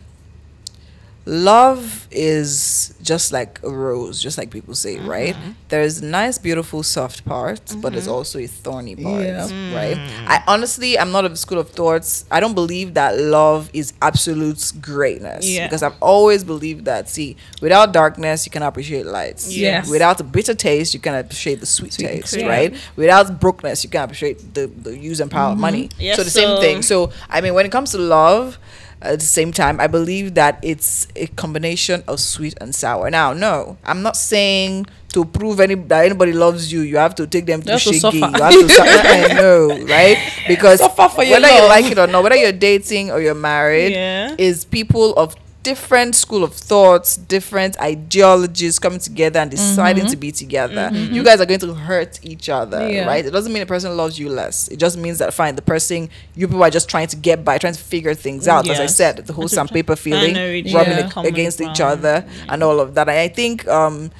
S2: love is just like a rose, just like people say, mm-hmm. right? There's nice, beautiful, soft parts, but there's mm-hmm. also a thorny part,
S3: Yeah. Mm.
S2: right? I honestly, I'm not of the school of thoughts. I don't believe that love is absolute greatness
S1: Yeah.
S2: because I've always believed that. See, without darkness, you can appreciate lights.
S3: Yes.
S2: Without a bitter taste, you can appreciate the sweet,
S3: Sweet
S2: taste,
S3: taste.
S2: right? Without brokenness, you can appreciate the, the use and power of mm-hmm. money.
S1: Yeah,
S2: so the same thing. So I mean, when it comes to love, at the same time, I believe that it's a combination of sweet and sour. Now, no, I'm not saying to prove any that anybody loves you, you have to take them to
S3: You have to shege.
S2: You have to suffer. I know, right? Because
S3: Suffer for your
S2: whether you like it or not, whether you're dating or you're married,
S1: Yeah.
S2: is people of different school of thoughts, different ideologies coming together and deciding to be together. You guys are going to hurt each other,
S3: Yeah.
S2: right? It doesn't mean the person loves you less. It just means that fine, the person you people are just trying to get by, trying to figure things out. As I said, the whole sandpaper feeling, rubbing
S3: Yeah.
S2: against each other, and all of that. And I think, um,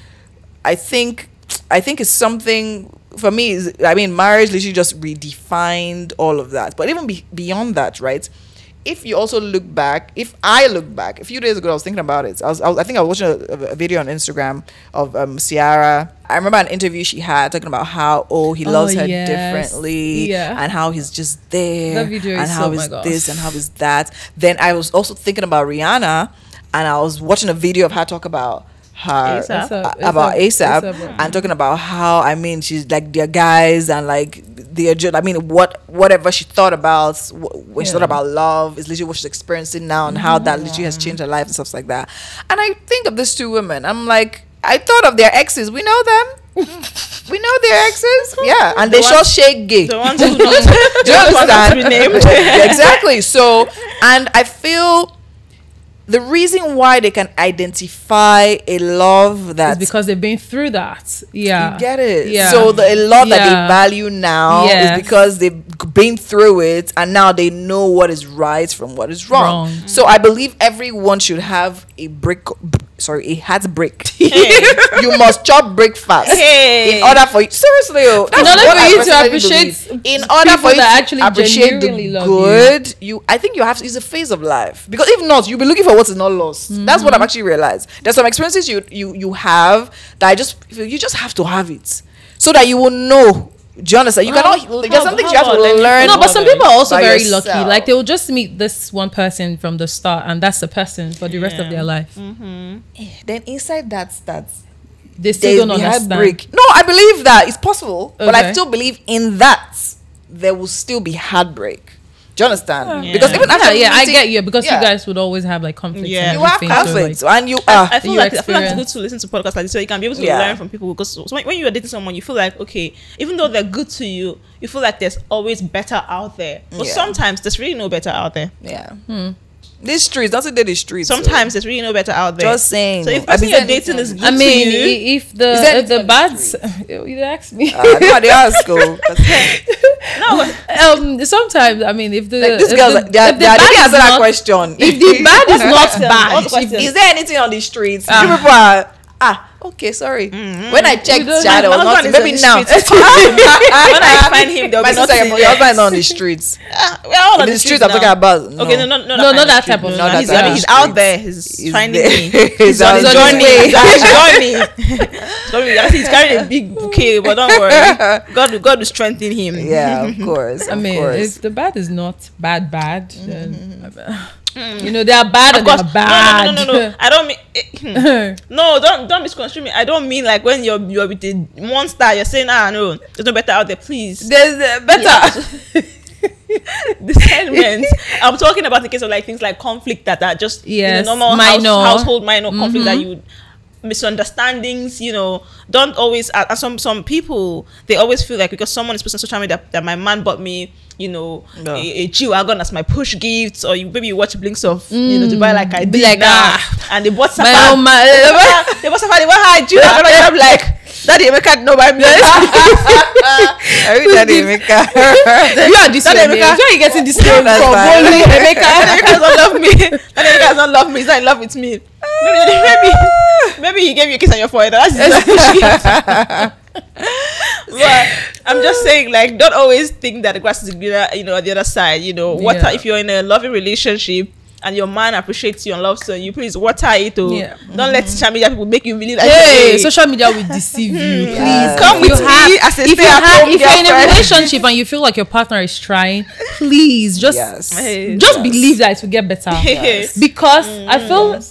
S2: I think, I think it's something for me. Is I mean, marriage literally just redefined all of that. But even be, beyond that, right? If you also look back, if I look back, a few days ago, I was thinking about it. I was, I, was, I think I was watching a, a video on Instagram of um, Ciara. I remember an interview she had talking about how oh he
S3: Oh,
S2: loves her
S3: yes.
S2: differently,
S3: Yeah.
S2: and how he's just there, and how
S3: so-
S2: is this and how is that. Then I was also thinking about Rihanna, and I was watching a video of her talk about her
S1: ASAP.
S3: ASAP,
S2: about ASAP,
S3: ASAP.
S2: and talking about how I mean she's like their guys and like they're just I mean what whatever she thought about wh- when she thought about love is literally what she's experiencing now and how that literally has changed her life and stuff like that. And I think of these two women, I'm like I thought of their exes. We know them. we know their exes. Yeah, and they
S1: The
S2: sure
S1: ones-
S2: shake gay.
S1: the ones who not
S2: Do you
S1: the ones not
S2: understand?
S1: to be named.
S2: exactly. So, and I feel the reason why they can identify a love
S3: It's
S2: that's
S3: because they've been through that. Yeah.
S2: you get it.
S3: Yeah.
S2: So the a love that they value now
S3: Yes.
S2: is because they've been through it and now they know what is right from what is wrong.
S3: Wrong.
S2: So I believe everyone should have a brick. Sorry, a hat brick.
S1: Hey.
S2: you must chop breakfast
S1: Hey.
S2: in order for you. Seriously, oh,
S3: In order for you to appreciate
S2: in order for you to
S3: actually
S2: appreciate the
S3: love you.
S2: good, you. I think you have to. It's a phase of life because if not, you'll be looking for what is not lost. That's
S3: Mm-hmm.
S2: what I've actually realized. There's some experiences you you you have that I just you just have to have it so that you will know. Do you understand? You
S1: How-
S2: cannot. There's
S1: how-
S2: some things
S1: how
S2: you have to
S1: about let me-
S2: learn.
S3: No, but some people are also very
S2: yourself.
S3: lucky. Like they will just meet this one person from the start, and that's the person for the rest of their life. Mm-hmm.
S2: Eh, then inside that that's
S3: They still
S2: there's
S3: don't understand.
S2: heartbreak. No, I believe that it's possible, but I still believe in that there will still be heartbreak. Do you understand?
S1: Yeah.
S2: Because even
S3: Yeah,
S2: after
S3: yeah, I
S2: meeting-
S3: get you because
S2: Yeah.
S3: you guys would always have like conflicts.
S1: Yeah.
S3: and
S2: you have
S3: everything, so, like-
S2: conflicts and you
S1: I,
S2: are.
S1: I feel
S3: You
S1: like I feel like it's good to listen to podcasts like this so you can be able to
S2: Yeah.
S1: learn from people because so when, when you are dating someone you feel like okay even though they're good to you you feel like there's always better out there but
S2: Yeah.
S1: sometimes there's really no better out there
S2: yeah.
S3: Hmm.
S2: These streets, don't say they're the streets. so-
S1: sometimes there's really no better out there
S2: Just saying.
S1: so if
S2: I
S1: person
S2: mean,
S1: you're dating is
S2: anything-
S1: good
S3: I mean,
S1: to you
S3: if the if the
S2: anything
S3: bads, you ask me.
S2: Uh, no, they ask. oh, 'cause,
S1: no
S3: um, sometimes I mean, if the
S2: like, this girl,
S3: the,
S2: they, are-
S3: if the bad
S2: didn't
S3: is
S2: answer that question.
S3: if the bad is not
S1: What's the question?
S3: bad,
S2: is there anything on the streets? You people are ah. Okay, sorry. When I checked,
S3: don't-
S2: Chad, there was
S1: husband
S2: nothing. Maybe
S1: on the
S2: now.
S1: streets. when I find him, there'll
S2: My
S1: be
S2: sister,
S1: nothing.
S2: your husband is on the streets.
S1: Ah, we're all on
S2: the
S1: the
S2: streets
S1: streets
S2: I'm talking
S1: now.
S2: about.
S1: Okay, no, no, no,
S3: No, not that type of-
S1: street.
S3: not
S1: No,
S3: that
S1: he's,
S3: type
S1: on- he's out there. He's,
S2: He's
S1: finding
S2: there.
S1: me.
S2: He's
S1: He's on
S2: on
S1: his
S2: his
S1: journey. He's on his journey. He's on his- He's carrying a big bouquet, but don't worry. God, God will strengthen him.
S2: Yeah, of course.
S3: I mean, if the bad is not bad, bad, then you know they are bad
S1: Of course,
S3: they are bad.
S1: no, no, no, no, no. I don't mean. eh, No, don't don't misconstrue me. I don't mean like when you're you're with a monster, you're saying, ah no, there's no better out there, please.
S3: There's uh, better.
S1: Discernment. I'm talking about the case of like things like conflict that are just
S3: Yes,
S1: normal house,
S3: minor.
S1: household minor conflict that you misunderstandings you know don't always uh, some some people they always feel like because someone is posting social media that, that my man bought me you know
S2: No.
S1: a, a g-wagon as my push gift or you maybe you watch blinks of you know dubai like i did
S3: like,
S1: now
S3: ah,
S1: and they bought
S3: My own man.
S1: they bought Safa, they bought her a g-wagon and i'm like daddy Emeka did not buy me
S2: Every time they make her.
S3: you are this
S1: That
S3: way,
S1: Emeka-
S3: babes. Where are you getting this name
S2: That's
S3: from?
S2: fine.
S3: Only Emeka.
S1: That nigga doesn't love me. That nigga does not love me. He's not in love with me. Maybe, maybe, maybe he gave you a kiss on your forehead. That's his appreciate. but I'm just saying, like, don't always think that the grass is greener, you know, on the other side. You know, water.
S3: Yeah.
S1: If you're in a loving relationship. And your man appreciates you and loves you, you please water it. Oh,
S3: Yeah.
S1: don't let social media people make you believe like,
S3: Hey,
S1: hey,
S3: social media will deceive you. Please
S2: Yes.
S1: Come
S3: If
S1: with
S3: you
S1: me
S3: have-
S1: as a
S3: if you have, if you're in a relationship and you feel like your partner is trying, please just
S2: Yes.
S3: Just
S2: Yes.
S3: believe that it will get better.
S1: Yes.
S3: Because I
S1: Mm.
S3: feel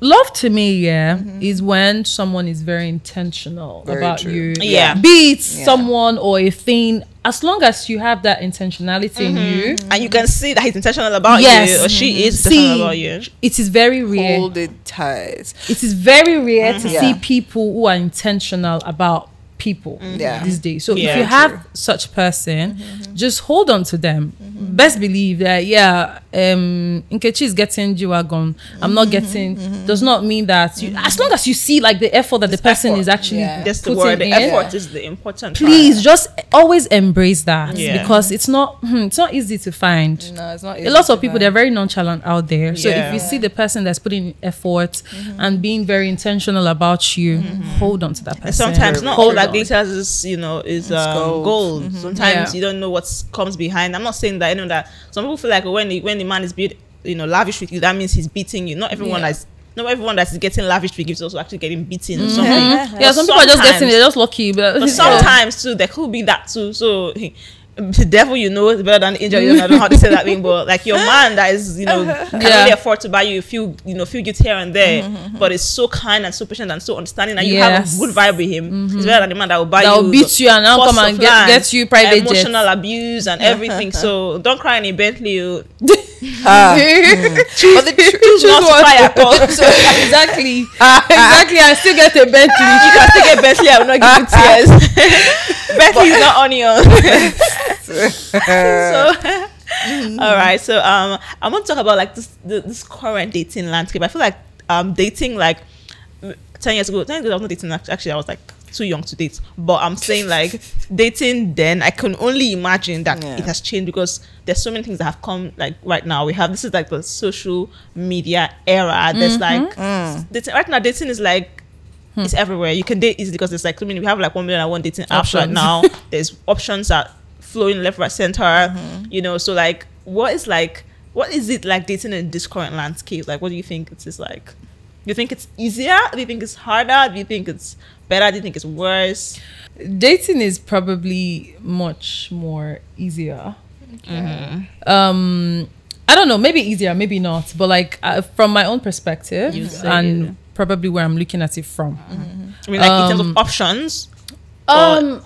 S3: love to me, yeah, mm-hmm. is when someone is very intentional
S2: Very
S3: about
S2: true.
S3: you.
S1: Yeah.
S3: Be it
S2: Yeah.
S3: someone or a thing, as long as you have that intentionality in you, mm-hmm.
S1: and you can see that he's intentional about
S3: Yes.
S1: you, or she is
S3: See,
S1: about you.
S3: it is very rare.
S2: Hold it tight.
S3: It is very rare mm-hmm. to
S2: Yeah.
S3: see people who are intentional about people
S2: Yeah.
S3: these days. So
S1: Yeah.
S3: if you
S2: True.
S3: have such person, just hold on to them. Mm-hmm. Best believe that yeah, um Nkechi is getting G-Wagon. I'm not mm-hmm. getting mm-hmm. does not mean that you, as long as you see like the effort that the person
S1: effort.
S3: is actually
S2: Yeah.
S1: That's the
S3: putting
S1: word. The
S3: in,
S1: effort is the important. part.
S3: Please just always embrace that
S1: Yeah.
S3: because it's not hmm, it's not easy to find
S2: No, it's not.
S3: a lot of people they're very nonchalant out there so
S1: Yeah.
S3: if you see the person that's putting in effort and being very intentional about you hold on to that person
S1: And sometimes not
S3: Hold
S1: all that
S3: on.
S1: glitters is you know is um,
S2: gold.
S1: gold. Sometimes
S3: Yeah.
S1: you don't know what comes behind. I'm not saying that you know that some people feel like when the, when the man is being you know lavish with you, that means he's beating you. Not everyone
S3: Yeah.
S1: that's not everyone that's getting lavish with is also actually getting beaten or something.
S3: yeah
S1: But
S3: some people are just getting they're just lucky but,
S1: But sometimes too, there could be that too. So the devil you know is better than the angel. You know, I don't know how to say that thing, but like your man that is you know uh-huh. can
S3: Yeah.
S1: only afford to buy you a few you know few gifts here and there, mm-hmm, mm-hmm, mm-hmm. but is so kind and so patient and so understanding, and you have a good vibe with him. It's better than the man that will buy you.
S3: That
S1: you
S3: will beat you and now
S1: cost
S3: come and
S1: of
S3: get-
S1: land,
S3: get you private jet.
S1: emotional abuse and everything. so don't cry in a Bentley. oh.
S2: Ah. but the tr-
S1: Choose not to
S3: what-
S1: at all.
S3: so exactly ah. exactly I still get a Bentley
S1: you can still get Bentley. I will not give you tears. Is not onion. so all right so um i want to talk about like this the, this current dating landscape. I feel like um dating like 10 years ago 10 years ago i was not dating actually i was like too young to date. But i'm saying like dating then i can only imagine that
S2: Yeah.
S1: it has changed because there's so many things that have come like right now. We have this is like the social media era. There's like dating, right now dating is like it's everywhere. You can date easily because it's like I mean We have like one million and one dating apps right now. there's options that flowing left, right, center.
S3: Mm-hmm.
S1: You know, so like, what is like, what is it like dating in this current landscape? Like, what do you think it is like? Do you think it's easier? Do you think it's harder? Do you think it's better? Do you think it's worse?
S3: dating is probably much more easier. Um, I don't know, maybe easier, maybe not. But like uh, from my own perspective, and. Probably where I'm looking at it from.
S1: I mean, like in terms
S3: Um,
S1: of options.
S3: Um,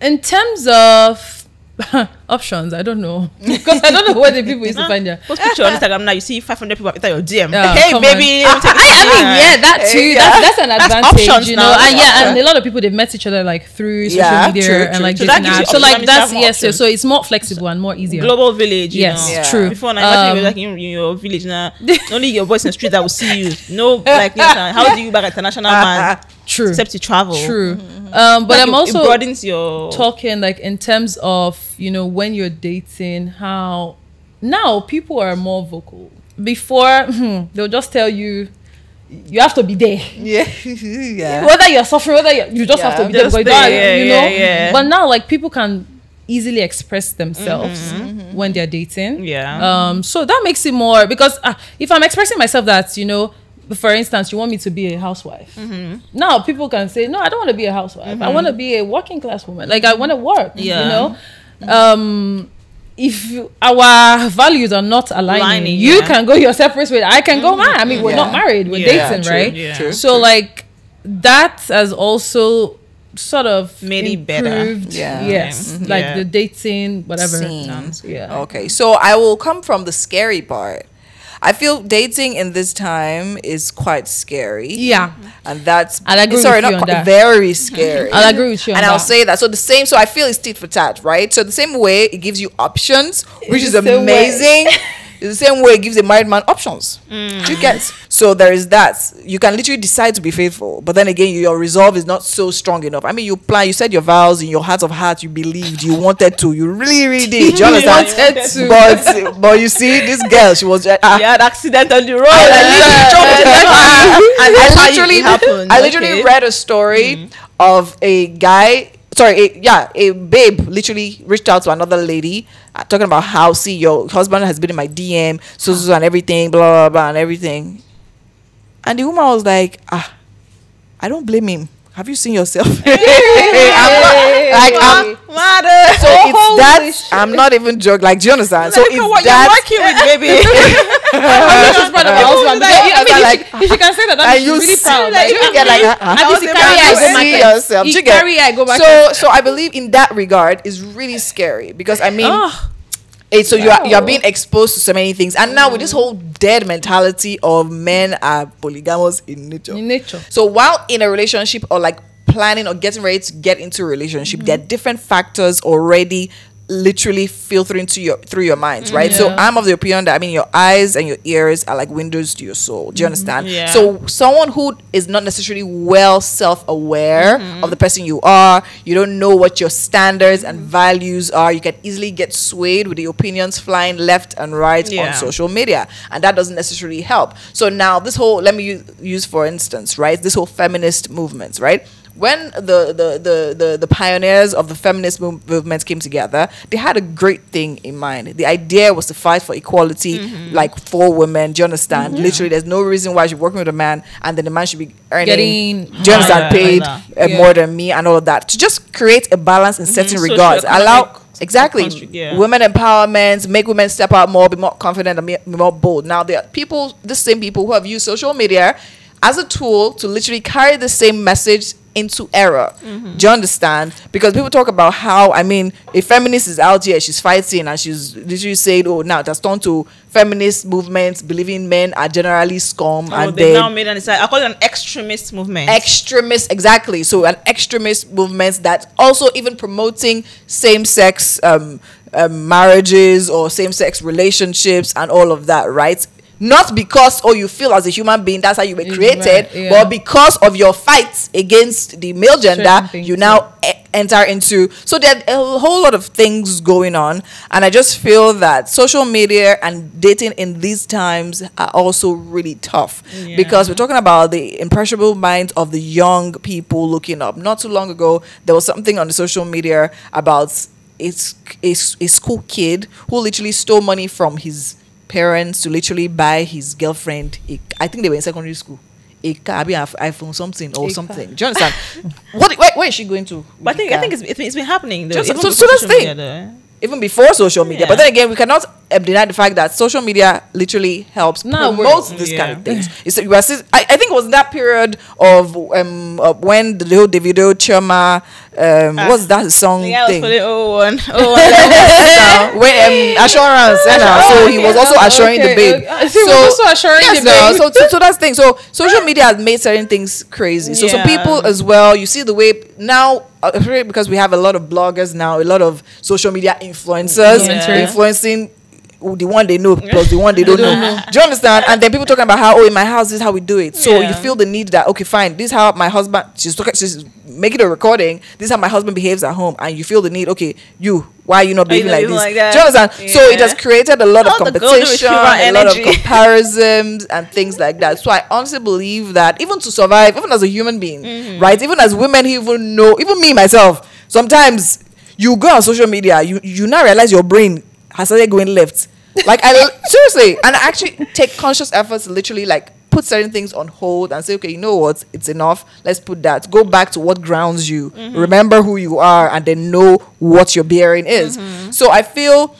S3: in terms of options, I don't know because I don't know where the people used to find their.
S1: Post picture on Instagram now. You see 500 people after your DM.
S3: Yeah,
S1: hey, baby.
S3: on.
S1: let me take
S3: I, I mean, yeah, that too.
S2: Yeah.
S3: That's, that's an
S1: That's
S3: advantage,
S1: options
S3: you know.
S1: That's
S3: And yeah, and a lot of people they've met each other like through social
S2: Yeah,
S3: media
S2: true,
S3: and like
S2: true.
S1: So
S3: dating apps. So like
S1: you
S3: that's yes, so, so it's more flexible and more easier.
S1: Global village, you
S3: Yes,
S1: know.
S3: True.
S1: Before now, imagine
S3: Um,
S1: you're like in, in your village now. Only your boys in the street that will see you. No, like you how do you back international man?
S3: True.
S1: Except you travel.
S3: True. Um, but
S1: Like,
S3: I'm
S1: it-
S3: also
S1: it broadens your
S3: talking like in terms of you know when you're dating how now people are more vocal before hmm, they'll just tell you you have to be there.
S2: Yeah. yeah.
S3: Whether you're suffering, whether you're, you just have to be there
S1: Just
S3: because you you
S1: yeah,
S3: know.
S1: yeah, yeah.
S3: But now, like people can easily express themselves when they're dating.
S1: Yeah.
S3: Um. So that makes it more because uh, if I'm expressing myself, that you know. For instance, you want me to be a housewife. Mm-hmm. Now people can say, "No, I don't want to be a housewife. I mm-hmm. want to be a working class woman. Like I want to work."
S1: Yeah.
S3: You know, um, if you- our values are not aligning,
S1: Aligning,
S3: you
S1: yeah.
S3: can go your separate way. I can go mm-hmm. mine. I mean, we're not married. We're
S1: Yeah,
S3: dating,
S2: true,
S3: right?
S1: yeah.
S2: True.
S3: So like that has also sort of
S1: Made it better.
S2: Yeah.
S3: Yes, like
S1: Yeah.
S3: the dating, whatever.
S2: Scene.
S3: Yeah.
S2: Okay, so I will come from the scary part. I feel dating in this time is quite scary.
S3: Yeah.
S2: And that's
S3: I'll agree
S2: sorry,
S3: with you
S2: quite, very scary.
S3: I'll agree with you
S2: and I'll
S3: that.
S2: say that. So the same. So I feel it's tit for tat, right? So the same way it gives you options, which is
S3: same way.
S2: amazing. It's the same way it gives a married man options. Do you get? So there is that. You can literally decide to be faithful, but then again, your resolve is not so strong enough. I mean, you plan, you said your vows in your heart of heart, you believed, you wanted to, you really, really did. You understand?
S1: wanted to.
S2: But but you see, this girl, she was. Uh,
S1: you had accident on the road.
S2: I
S1: and that's it
S2: literally,
S1: happened.
S2: I literally
S1: Okay.
S2: read a story of a guy. Sorry, a, yeah, a babe literally reached out to another lady uh, talking about how see your husband has been in my DM, so, so, and everything, blah blah blah, and everything. And the woman was like, ah, I don't blame him. Have you seen yourself? I'm not, like I'm,
S1: Mother.
S2: so it's that
S3: shit.
S2: I'm not even joking. Like, do you understand? So it's
S1: what
S2: that.
S1: you're working with, baby.
S3: I'm just proud of my husband. I mean,
S2: like-
S3: if, if she can say that, I'm
S2: you
S3: really proud.
S2: like, you get like,
S3: At least
S1: Can
S3: carry
S1: you
S3: eye go market.
S2: yourself? You
S3: carry eye go market.
S2: so so I believe in that regard is really scary because I mean. It, so you are you are being exposed to so many things and now with this whole dead mentality of men are polygamous in nature.
S3: in nature.
S2: So while in a relationship or like planning or getting ready to get into a relationship, there are different factors already literally filtering to your through your minds, mm-hmm. right? So I'm of the opinion that I mean your eyes and your ears are like windows to your soul. Do you mm-hmm. understand?
S1: Yeah.
S2: So someone who is not necessarily well self-aware mm-hmm. of the person you are, you don't know what your standards and values are, you can easily get swayed with the opinions flying left and right on social media. And that doesn't necessarily help. So now this whole let me use, use for instance, right? This whole feminist movements, right? When the the, the, the, the pioneers of the feminist mov- movement came together, they had a great thing in mind. The idea was to fight for equality, like for women. Do you understand? Literally, there's no reason why you're working with a man and then the man should be earning,
S3: Getting
S2: do you understand, paid uh,
S3: Yeah.
S2: more than me and all of that. To just create a balance in certain
S1: Social
S2: regards, allow exactly
S1: yeah.
S2: women empowerment, make women step out more, be more confident, and be, be more bold. Now there are people, the same people who have used social media as a tool to literally carry the same message into error.
S1: Mm-hmm.
S2: Do you understand? Because people talk about how I mean, a feminist is out here, she's fighting, and she's literally saying, "Oh, now that's turned to feminist movements believing men are generally scum
S1: Oh,
S2: and then
S1: now made an I call it an extremist movement.
S2: extremist exactly so an extremist movement that also even promoting same-sex um, um, marriages or same-sex relationships and all of that right not because oh you feel as a human being that's how you were created
S3: right, yeah.
S2: but because of your fights against the male gender you now e- enter into so there are a whole lot of things going on and i just feel that social media and dating in these times are also really tough
S1: Yeah.
S2: because we're talking about the impressionable minds of the young people looking up not too long ago there was something on the social media about it's a, a school kid who literally stole money from his parents to literally buy his girlfriend a, i think they were in secondary school a car, maybe an iPhone something or
S3: A
S2: something.
S3: car.
S2: Do you understand? what? Where, where is she going to?
S1: but I think I think it's, it's, been happening though.
S2: Just- so- so that's
S1: media, though.
S2: Even before social media. But then again, we cannot um, deny the fact that social media literally helps
S3: Now we're-
S2: promote this
S1: Yeah.
S2: kind of things. It's, you are, I, I think it was that period of um of when the little Davido Chioma um
S1: Ah.
S2: what's that song
S1: was
S2: thing?
S1: putting oh one oh one.
S2: Now, when, um, assurance, eh, now. so he was also
S3: Oh,
S2: assuring the babe.
S3: okay. So he was also assuring
S2: yes,
S3: the babe.
S2: So, so, so that's the thing. So social media has made certain things crazy. So some
S1: Yeah.
S2: people as well. You see the way now uh, Uh, because we have a lot of bloggers now, a lot of social media influencers
S1: Yeah.
S2: influencing the one they know plus the one they don't know. Do you understand? And then people talking about how oh in my house this is how we do it. So you feel the need that okay fine this is how my husband she's talking she's making a recording. This is how my husband behaves at home, and you feel the need okay you why are you not behaving like this?
S1: like
S2: Do you understand? So it has created a lot of
S1: All golden
S2: competition, a lot of comparisons, and things like that. So I honestly believe that even to survive, even as a human being,
S1: Mm-hmm.
S2: right? Even as women even know, even me myself, sometimes you go on social media, you you now realize your brain has started going left. Like I seriously, and I actually take conscious efforts to literally like put certain things on hold and say, okay, you know what, it's enough. Let's put that. Go back to what grounds you.
S1: Mm-hmm.
S2: Remember who you are, and then know what your bearing is.
S1: Mm-hmm.
S2: So I feel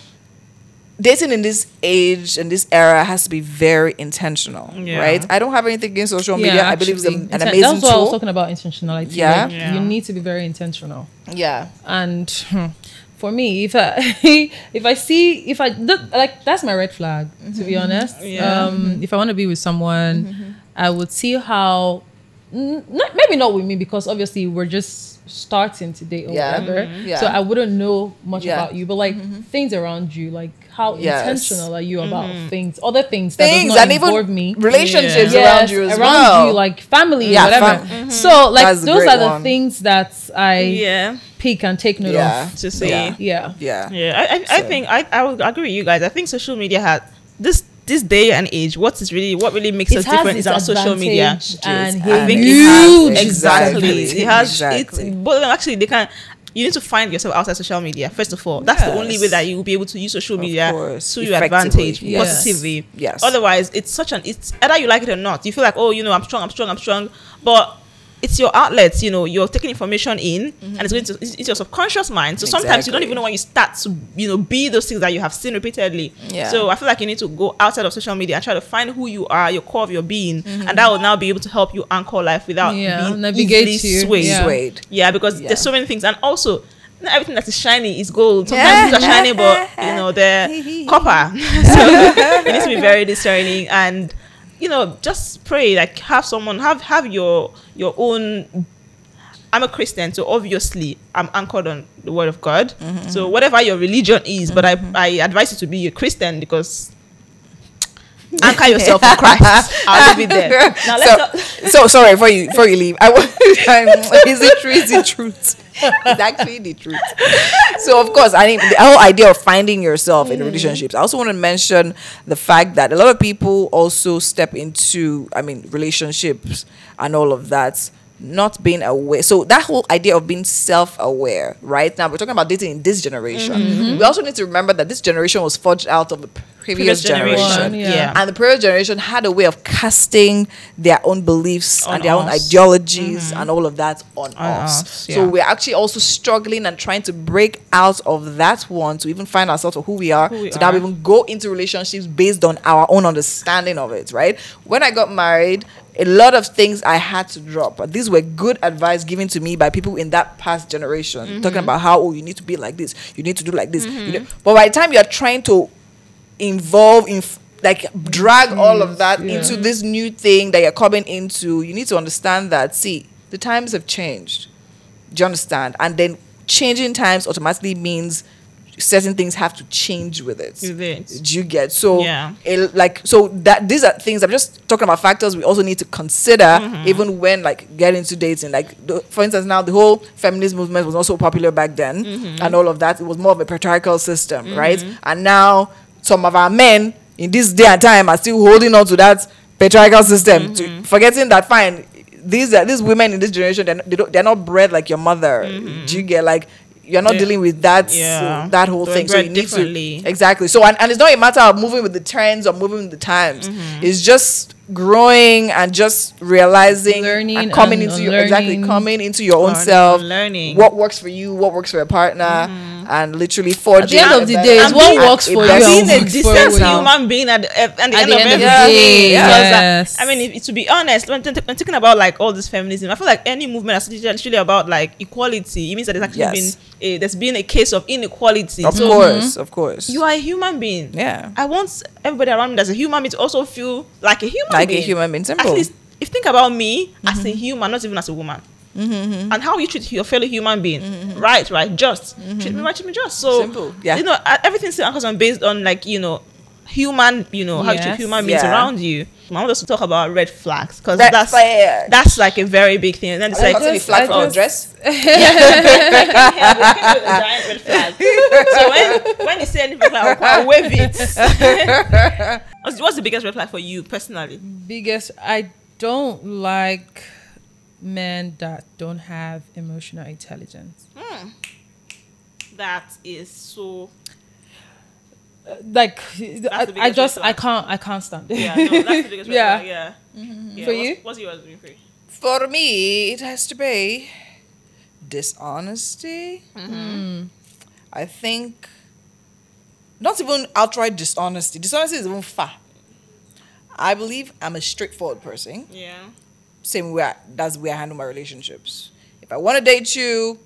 S2: dating in this age and this era has to be very intentional,
S1: Yeah.
S2: right? I don't have anything against social media. I believe it's an
S3: inten-
S2: amazing
S3: That's what I was talking about intentionality.
S2: Yeah.
S3: Like,
S1: Yeah.
S3: you need to be very intentional.
S2: Yeah.
S3: And hmm, for me, if I if I see if I look like that's my red flag to be mm-hmm. honest.
S1: Oh, yeah.
S3: Um, mm-hmm. if I want to be with someone, mm-hmm. I would see how. n- Not, maybe not with me because obviously we're just starting to date or
S2: Yeah.
S3: whatever.
S2: Mhm. Yeah.
S3: So I wouldn't know much
S2: Yeah.
S3: about you, but like things around you, like how
S2: Yes.
S3: intentional are you about things, other things that
S2: Things
S3: does not
S2: and even
S3: involve me
S2: relationships
S1: Yeah.
S2: around you as
S3: around
S2: well.
S3: you, like family,
S2: Yeah,
S3: whatever.
S2: fam-
S3: So, like
S2: That's
S3: those are the
S2: one.
S3: things that I
S1: Yeah.
S3: Pick and take note
S2: yeah.
S3: of.
S1: To see.
S2: Yeah.
S3: Yeah,
S2: Yeah.
S1: Yeah, I, I, I think I, I would agree with you guys. I think social media has this this day and age. What is really what really makes
S3: It
S1: us different is our social media.
S3: and
S2: I
S1: I think
S3: huge
S1: it has
S2: Exactly.
S1: exactly. It has
S2: Exactly.
S1: it's but actually they can. You need to find yourself outside social media first of all. That's the only way that you will be able to use social media to your advantage
S3: Yes.
S1: positively.
S2: Yes.
S1: Otherwise, it's such an it's either you like it or not. You feel like oh you know I'm strong I'm strong I'm strong, but it's your outlets. You know you're taking information in and it's mm-hmm. going to it's, it's your subconscious mind. So sometimes you don't even know when you start to you know be those things that you have seen repeatedly.
S2: Yeah.
S1: So I feel like you need to go outside of social media and try to find who you are, your core of your being, and that will mm-hmm. now be able to help you anchor life without
S3: Yeah,
S1: being
S3: navigate
S1: easily
S3: you.
S1: swayed.
S3: Yeah.
S2: Swayed.
S1: Yeah, because
S2: Yeah.
S1: there's so many things, and also not everything that is shiny is gold. Sometimes things are shiny, but you know they're copper. so you need to be very discerning, and you know just pray. Like have someone have have your your own. I'm a Christian, so obviously I'm anchored on the Word of God. Mm-hmm. So whatever your religion is, but I mm-hmm. I advise you to be a Christian because. Anchor yourself in Christ. I'll leave it there. Now
S2: so, so sorry before you before you leave. I want is it true? Is it truth? It's actually the truth. So of course, I think the whole idea of finding yourself in mm. relationships. I also want to mention the fact that a lot of people also step into, I mean, relationships and all of that. Not being aware, so that whole idea of being self-aware, right? Now we're talking about dating in this generation. Mm-hmm. We also need to remember that this generation was forged out of the previous,
S1: Previous generation,
S2: generation,
S3: yeah.
S1: yeah.
S2: and the previous generation had a way of casting their own beliefs
S1: On
S2: and their own
S1: us.
S2: ideologies mm-hmm. and all of that on,
S1: On
S2: us.
S1: us,
S2: So we're actually also struggling and trying to break out of that one to even find ourselves of who we are,
S1: Who we
S2: to now
S1: are.
S2: even go into relationships based on our own understanding of it, right? When I got married, a lot of things I had to drop. But these were good advice given to me by people in that past generation,
S1: Mm-hmm.
S2: talking about how oh you need to be like this, you need to do like this. You know, but by the time you're trying to involve in like drag all of that
S3: Yeah.
S2: into this new thing that you're coming into you need to understand that see the times have changed do you understand and then changing times automatically means certain things have to change with it
S1: With it.
S2: do you get so
S1: Yeah.
S2: it- like so that these are things i'm just talking about factors we also need to consider
S1: Mm-hmm.
S2: even when like getting into dating like the, for instance now the whole feminist movement was also popular back then
S1: Mm-hmm.
S2: and all of that it was more of a patriarchal system right and now some of our men in this day and time are still holding on to that patriarchal system to,
S1: Mm-hmm.
S2: forgetting that fine these are these women in this generation they're, not- they don't, they're not bred like your mother do you get like you're not
S1: Yeah.
S2: dealing with that
S1: Yeah.
S2: that whole thing so you need to exactly so and, and it's not a matter of moving with the trends or moving with the times
S1: Mm-hmm.
S2: it's just growing and just realizing
S3: Learning
S2: and coming
S3: and
S2: into your exactly coming into your own self
S1: learning
S2: what works for you what works for a partner and literally
S3: At the end of the day, it's
S1: And
S3: what works for you
S2: better-
S3: and
S1: being a
S3: works for
S1: decent
S3: you.
S1: human being at, the- at the end
S3: At
S1: of
S3: the end of the day,
S1: Because, uh,
S3: yes.
S1: I mean, if, to be honest, when, t- when thinking about like all this feminism, I feel like any movement that's literally about like equality, it means that there's actually
S2: Yes.
S1: been a, there's been a case of inequality.
S2: of
S1: so
S2: course of course
S1: you are a human being.
S2: yeah
S1: I want everybody around me that's a human being to also feel like a human
S2: like
S1: being.
S2: a human being
S1: At least, if you think about me as
S2: Mm-hmm.
S1: a human, not even as a woman. And how you treat your fellow human being, right? Right, just treat me right, treat me just. So
S2: Mm-hmm. Simple, yeah.
S1: You know, everything's everything still anchors on based on like you know human, you know, how to treat human beings
S2: Yeah.
S1: around you. I want us to talk about red flags because that's
S2: flag.
S1: that's like a very big thing. And then it's
S2: Like,
S1: like
S2: like
S3: just-
S2: flag
S3: I
S2: for our
S3: just-
S2: dress.
S1: giant red flag. so when when you say anything red flag, I'll wave it. what's, what's the biggest red flag for you personally?
S3: biggest I don't like men that don't have emotional intelligence. Hmm.
S1: That is so.
S3: Like I, I just I can't I can't stand it.
S1: Yeah, no, that's the biggest red
S3: Yeah.
S1: flag. Yeah. Mm-hmm. yeah.
S3: For
S1: what's,
S3: you?
S1: What's yours, Winfrey?
S2: For me, it has to be dishonesty. Mm-hmm. I think not even outright dishonesty. Dishonesty is even far. I believe I'm a straightforward person.
S1: Yeah.
S2: Same way I, that's the way I handle my relationships. If I want to date you,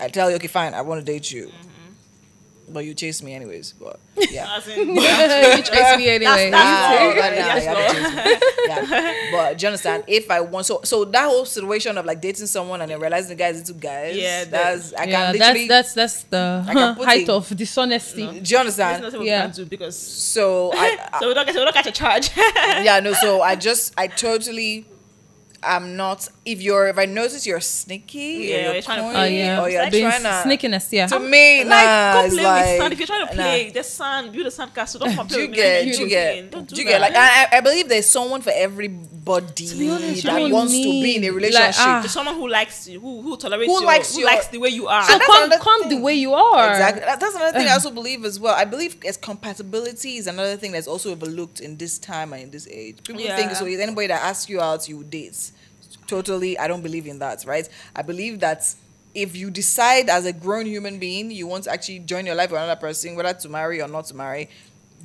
S2: I tell you, okay, fine, I want to date you. Mm-hmm. But you chase me anyways. But yeah.
S1: As in,
S3: you chase me anyway.
S1: that's- Yeah,
S2: right now,
S1: yes,
S2: you chase me. yeah. But do you understand? If I want, so so that whole situation of like dating someone and then realizing the guy is into guys,
S1: Yeah,
S2: that's I can
S3: yeah,
S2: literally.
S3: that's that's that's the height
S2: it-
S3: of dishonesty.
S2: do you understand?
S1: nothing
S3: Yeah.
S1: do because
S2: So I,
S1: so we don't get we don't catch a charge.
S2: yeah, no. So I just, I totally, I'm not. If you're, if I notice you're sneaky,
S1: Yeah,
S2: or you're,
S1: you're trying to
S2: corny,
S3: Oh yeah,
S2: or you're
S1: Like
S3: being
S2: trying to.
S3: sneakiness. Yeah,
S2: To me,
S1: like
S2: nah,
S1: go
S2: it's
S1: play
S2: like,
S1: with sand. If you're trying to
S2: nah.
S1: play the sand, build a sand castle. Don't come play
S2: Do you
S1: with
S2: get?
S1: me.
S2: Do you
S1: Don't
S2: get?
S1: do
S2: Do you
S1: that.
S2: get? Like I, I believe there's someone for everybody
S3: honest,
S2: that
S3: don't
S2: wants to be in a relationship.
S3: like, ah.
S1: There's someone who likes you, who who tolerates
S2: Who
S1: you,
S2: likes
S1: who
S2: your-
S1: likes the way you are.
S3: so
S2: that's
S3: come come the way you are.
S2: Exactly. That's another thing I also believe as well. I believe as compatibility is another thing that's also overlooked in this time and in this age. People think so. Is anybody that asks you out, you date. Totally, I don't believe in that. Right? I believe that if you decide as a grown human being you want to actually join your life with another person, whether to marry or not to marry,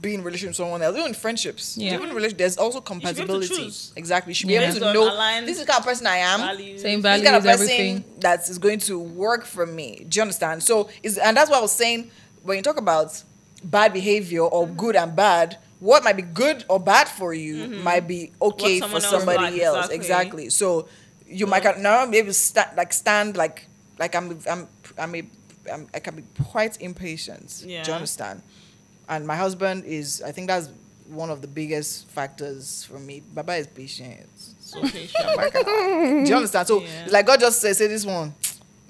S2: be in a relationship with someone else, even friendships,
S3: Yeah.
S2: even in relation, there's also
S1: be able to
S2: compatibility. Exactly, you should be
S3: Yeah.
S2: able to know
S1: aligned
S2: this is the kind of person I am
S1: values.
S3: Same
S2: this
S3: values,
S2: kind of person
S3: everything.
S2: that is going to work for me. Do you understand? So is and that's what I was saying when you talk about bad behavior or
S1: Mm-hmm.
S2: good and bad. What might be good or bad for you might be okay for
S1: Mm-hmm.
S2: somebody else.
S1: exactly.
S2: Exactly. So you might can now be stand like stand like like I'm I'm I'm a I'm, I can be quite impatient.
S1: Yeah.
S2: Do you understand? And my husband is I think that's one of the biggest factors for me. Baba is patient.
S1: So patient.
S2: Do you understand? So,
S1: Yeah.
S2: like God just says, say this one.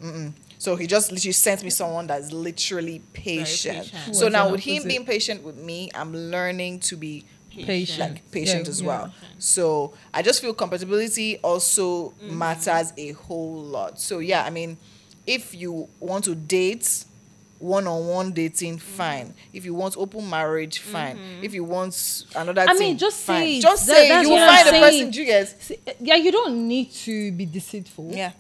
S2: Mm-mm. So he just literally sent me someone that's literally patient.
S1: patient.
S2: So now with him being patient with me, I'm learning to be
S3: Patient.
S2: like patient
S3: Yeah,
S2: as
S3: yeah.
S2: well. So I just feel compatibility also mm-hmm. matters a whole lot. So yeah, I mean, if you want to date one-on-one dating mm-hmm. fine if you want open marriage fine mm-hmm. if you want another
S3: I
S2: thing,
S3: mean, just
S2: fine.
S3: say
S2: just
S3: That-
S2: say you will find a person you get
S3: Yeah, you don't need to be deceitful.
S2: yeah